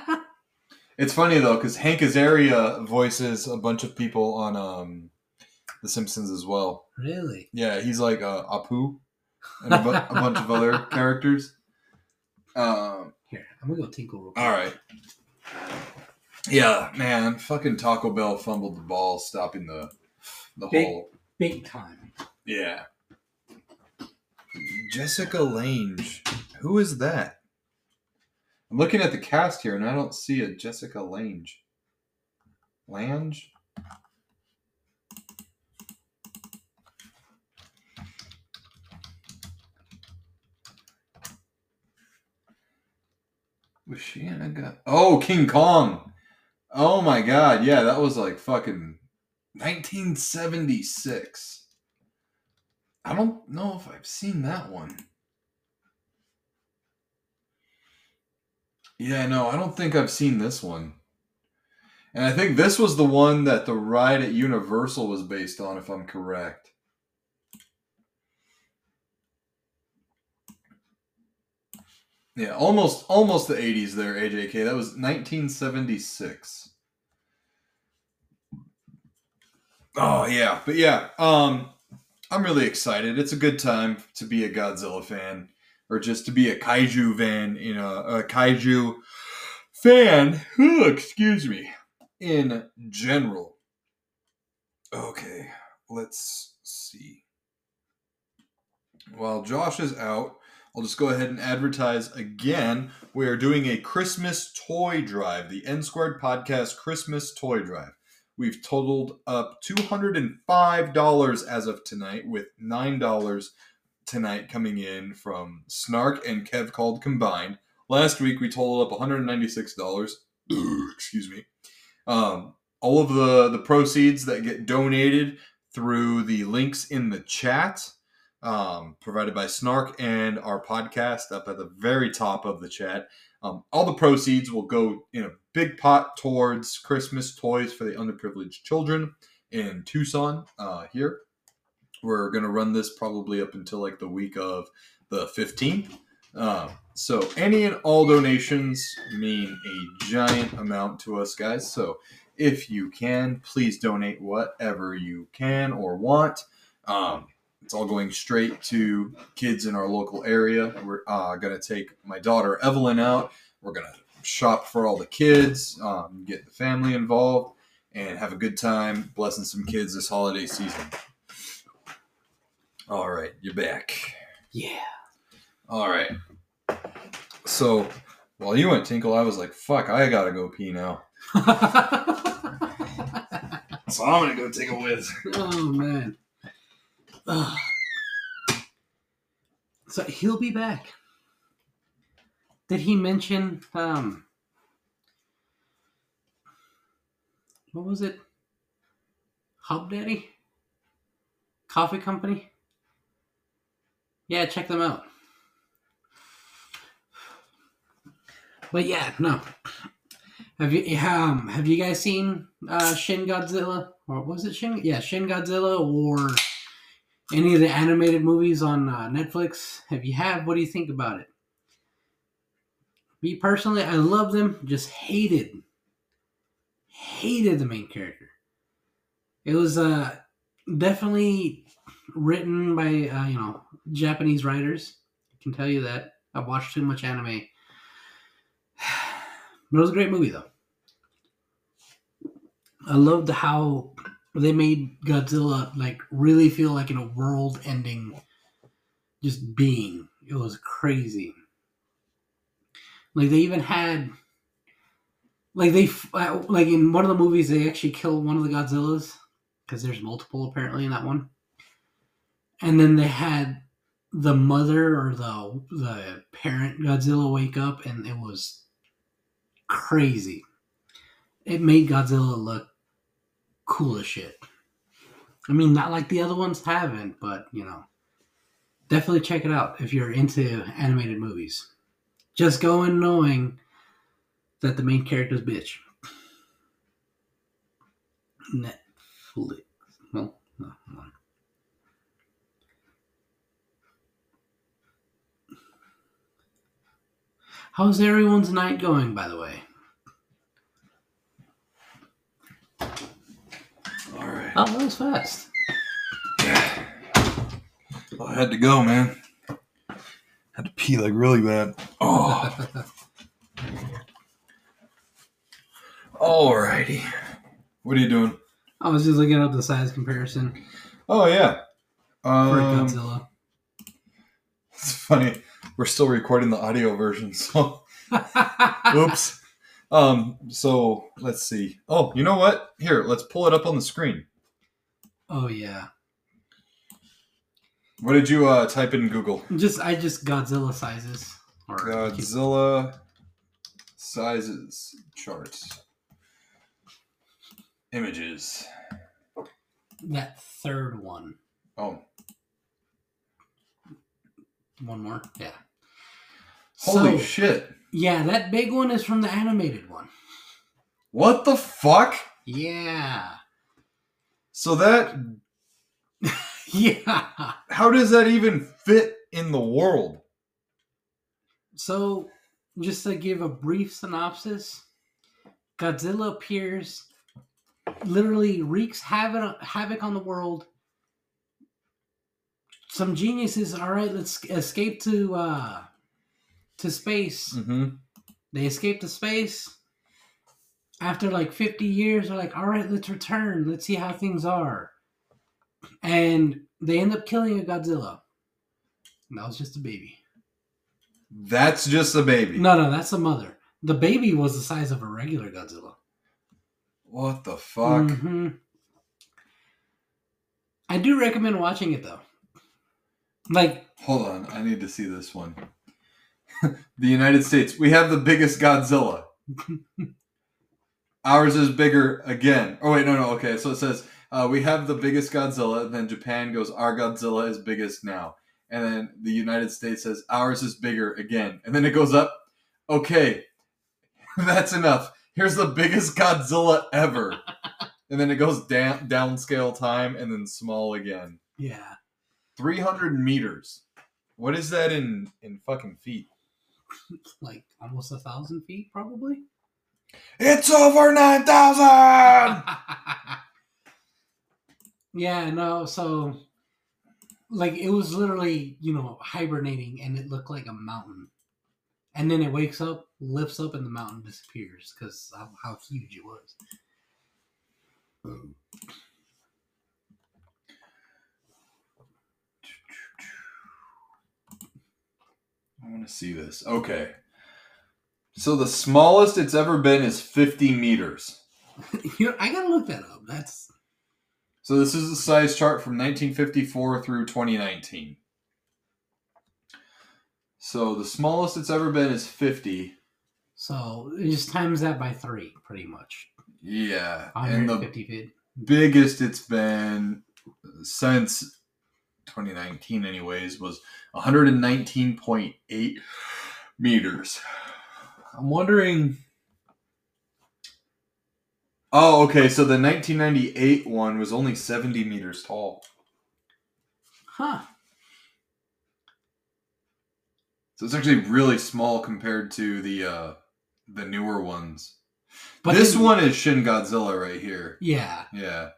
It's funny though, because Hank Azaria voices a bunch of people on um, The Simpsons as well. really? Yeah, he's like uh, Apu and a, bu- a bunch of other characters. Um, Here, I'm gonna go tinkle real quick. all right. Yeah, man, fucking Taco Bell fumbled the ball, stopping the the Big- whole. Big time. Yeah. Jessica Lange, who is that? I'm looking at the cast here, and I don't see a Jessica Lange. Lange. Was she in a gun? Oh, King Kong. Oh my god, yeah, that was like fucking 1976. I don't know if I've seen that one. Yeah, no, I don't think I've seen this one. And I think this was the one that the ride at Universal was based on, if I'm correct. Yeah, almost almost the 80s there, AJK. That was 1976. Oh yeah, but yeah, um I'm really excited. It's a good time to be a Godzilla fan or just to be a kaiju fan, you know, a kaiju fan. Excuse me. In general. Okay, let's see. While Josh is out, I'll just go ahead and advertise again. We are doing a Christmas toy drive, the N Squared Podcast Christmas Toy Drive. We've totaled up $205 as of tonight, with $9 tonight coming in from Snark and Kev Called combined. Last week we totaled up $196. Excuse me. Um, all of the, the proceeds that get donated through the links in the chat um, provided by Snark and our podcast up at the very top of the chat. Um, all the proceeds will go in a big pot towards Christmas toys for the underprivileged children in Tucson uh, here. We're to run this probably up until like the week of the 15th. Uh, so any and all donations mean a giant amount to us, guys. So if you can, please donate whatever you can or want. Um, it's all going straight to kids in our local area. We're uh, going to take my daughter Evelyn out. We're going to shop for all the kids, um, get the family involved, and have a good time blessing some kids this holiday season. All right, you're back. Yeah. All right. So, While you went tinkle, I was like, "Fuck, I gotta go pee now." So I'm gonna go take a whiz. oh man. Ugh. So he'll be back. Did he mention um what was it? Hub Daddy? Coffee Company? Yeah, check them out. But yeah, no. Have you um have you guys seen uh Shin Godzilla or was it Shin? Yeah, Shin Godzilla or any of the animated movies on uh, Netflix? If you have, what do you think about it? Me personally, I love them. Just hated, hated the main character. It was uh definitely written by uh, you know Japanese writers. I can tell you that. I've watched too much anime. But it was a great movie, though. I loved how they made Godzilla like really feel like in a world-ending just being. It was crazy. Like they even had, like they uh, like in one of the movies they actually killed one of the Godzillas because there's multiple apparently in that one, and then they had the mother or the the parent Godzilla wake up and it was crazy. It made Godzilla look cool as shit. I mean, not like the other ones haven't, but you know, definitely check it out if you're into animated movies. Just go in knowing that the main character's bitch. Netflix. Well, no. How's everyone's night going, by the way? All right. Oh, that was fast. Yeah, I had to go, man. Had to pee like really bad. Oh. Alrighty. What are you doing? I was just looking up the size comparison Oh yeah. for Um, Godzilla. it's funny. We're still recording the audio version, so oops. Um, so let's see. Oh, you know what? Here, let's pull it up on the screen. oh yeah. What did you uh, type in Google? Just I just Godzilla sizes. Or Godzilla sizes charts. Images. that third one. Oh, One more. Yeah. holy So, shit. Yeah, that big one is from the animated one. What the fuck? Yeah. So that Yeah. how does that even fit in the world? So, just to give a brief synopsis, Godzilla appears, literally wreaks havoc, havoc on the world. Some geniuses, all right, let's escape to uh, to space. Mm-hmm. They escape to space. After like 50 years, they're like, all right, let's return. Let's see how things are. And they end up killing a Godzilla. And that was just a baby. That's just a baby. No, no, that's the mother. The baby was the size of a regular Godzilla. What the fuck? Mhm. I do recommend watching it though. Like, Hold on, I need to see this one. the United States, we have the biggest Godzilla. Ours is bigger again. Oh wait, no, no. Okay, so it says uh, we have the biggest Godzilla. And Then Japan goes, our Godzilla is biggest now, and then the United States says ours is bigger again, and then it goes up. Okay, that's enough. Here's the biggest Godzilla ever, and then it goes down downscale time, and then small again. yeah, 300 meters. What is that in in fucking feet? like almost a thousand feet, probably. It's over 9,000! yeah, no, so like it was literally, you know, hibernating and it looked like a mountain. And then it wakes up, lifts up, and the mountain disappears because of how huge it was. I want to see this. Okay. So the smallest it's ever been is 50 meters. you know, I gotta look that up. That's So this is the size chart from 1954 through 2019. So the smallest it's ever been is 50. so it just times that by three, pretty much. Yeah. And the feet. biggest it's been since 2019 anyways was 119.8 meters. I'm wondering oh okay so the 1998 one was only 70 meters tall. Huh. so it's actually really small compared to the uh the newer ones. But this one is shin godzilla right here. Yeah. yeah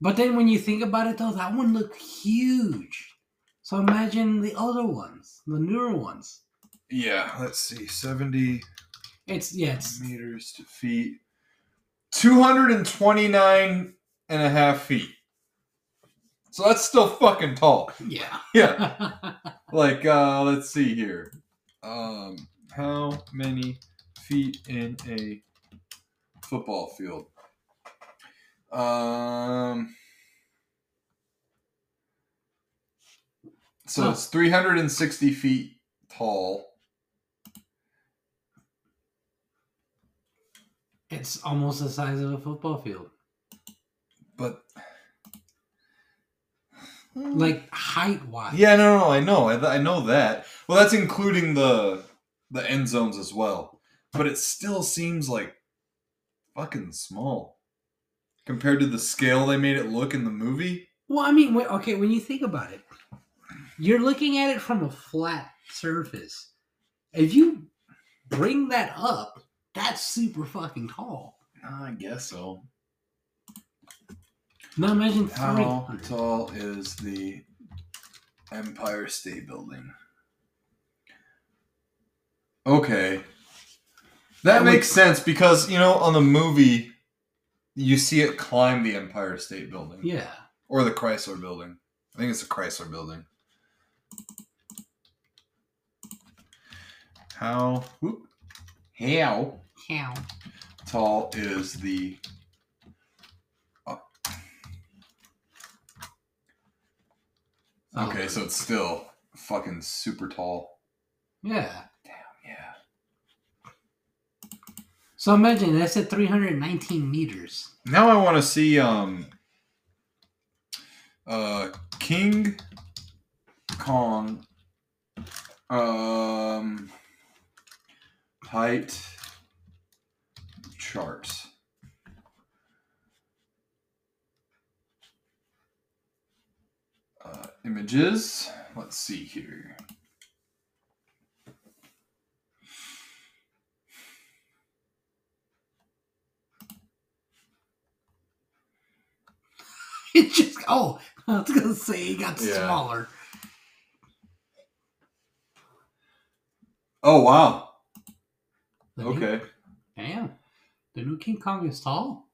But then when you think about it though, that one looked huge. So imagine the other ones, the newer ones. yeah let's see 70 It's yeah, it's meters to feet 229 and a half feet so that's still fucking tall yeah. yeah like uh let's see here um how many feet in a football field um so Huh. it's 360 feet tall it's almost the size of a football field. but Like height wise. Yeah, no, no, I know, I, I know that. Well, that's including the the end zones as well, but it still seems like fucking small compared to the scale they made it look in the movie. Well, I mean, okay, when you think about it, you're looking at it from a flat surface. If you bring that up, that's super fucking tall. I guess so. Now imagine How 300. tall is the Empire State Building? Okay. That would- makes sense because, you know, on the movie, you see it climb the Empire State Building. Yeah. Or the Chrysler Building. I think it's the Chrysler Building. How whoop, how How? tall is the uh, Okay, oh. so it's still fucking super tall. Yeah. Yeah. So imagine that's at 319 meters. Now I want to see um uh King Kong um height charts. Uh, images. Let's see here. It just oh, I was gonna say he got Yeah. smaller. Oh wow. The new- Okay. damn. The new King Kong is tall.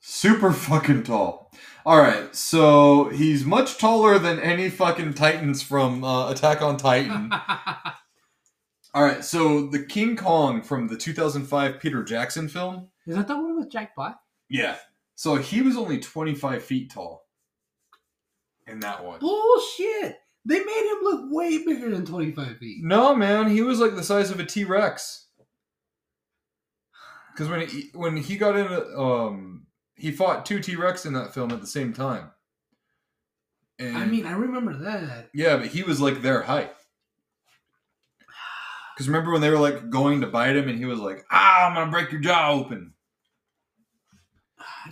Super fucking tall. All right, so he's much taller than any fucking Titans from uh, Attack on Titan. All right, so the King Kong from the 2005 Peter Jackson film. is that the one with Jack Black? Yeah. So he was only 25 feet tall in that one. Bullshit! They made him look way bigger than 25 feet. No, man, he was like the size of a T Rex. Because when he when he got in, um, he fought two T Rex in that film at the same time. And I mean, I remember that. Yeah, but he was like their height. Because remember when they were like going to bite him, and he was like, "Ah, I'm gonna break your jaw open."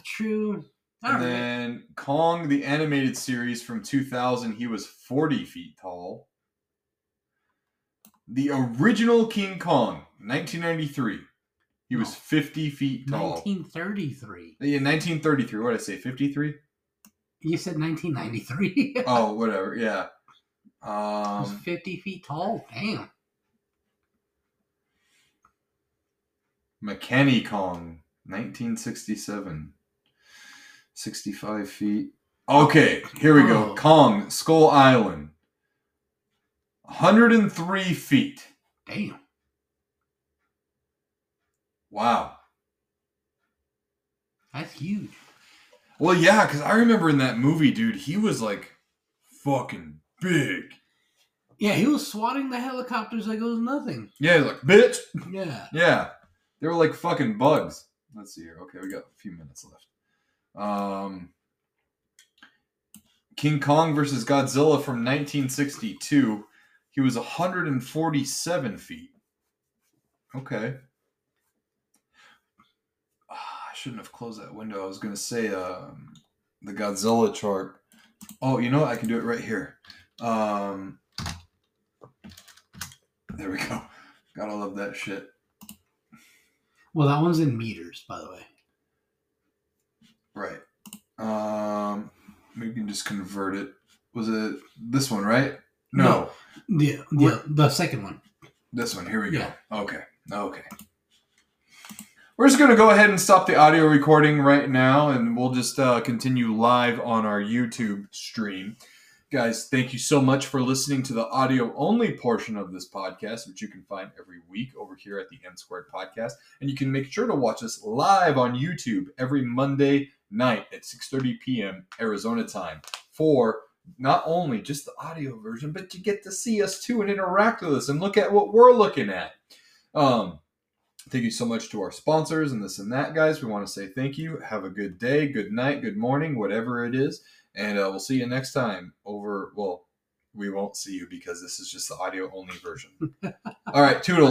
True. All and right. then Kong, the animated series from 2000, he was 40 feet tall. The original King Kong, 1993, he was No. 50 feet tall. 1933. Yeah, 1933. What did I say? 53? You said 1993. Oh, whatever. Yeah. He was Um, 50 feet tall. Damn. Mechani-Kong, 1967. 65 feet. Okay, here we go. Oh. Kong, Skull Island. 103 feet. Damn. Wow. That's huge. Well, yeah, because I remember in that movie, dude, he was like fucking big. Yeah, he was swatting the helicopters like it was nothing. Yeah, he's like, bitch. Yeah. Yeah. They were like fucking bugs. Let's see here. Okay, we got a few minutes left. Um, King Kong versus Godzilla from 1962. He was 147 feet. Okay. Ah, I shouldn't have closed that window. I was going to say um, the Godzilla chart. Oh, you know what? I can do it right here. Um, there we go. Gotta love that shit. Well, that one's in meters, by the way. Right. Um, we can just convert it. Was it this one, right? No, The the, the second one. this one. Here we go. Yeah. Okay. Okay. We're just going to go ahead and stop the audio recording right now, and we'll just uh, continue live on our YouTube stream. Guys, thank you so much for listening to the audio only portion of this podcast, which you can find every week over here at the M Squared Podcast. And you can make sure to watch us live on YouTube every Monday night at 6:30 p.m. Arizona time for not only just the audio version, but you get to see us too and interact with us and look at what we're looking at. Um, thank you so much to our sponsors and this and that, guys. We want to say thank you. Have a good day, good night, good morning, whatever it is. And uh, we'll see you next time over. Well, we won't see you because this is just the audio only version. All right, toodles.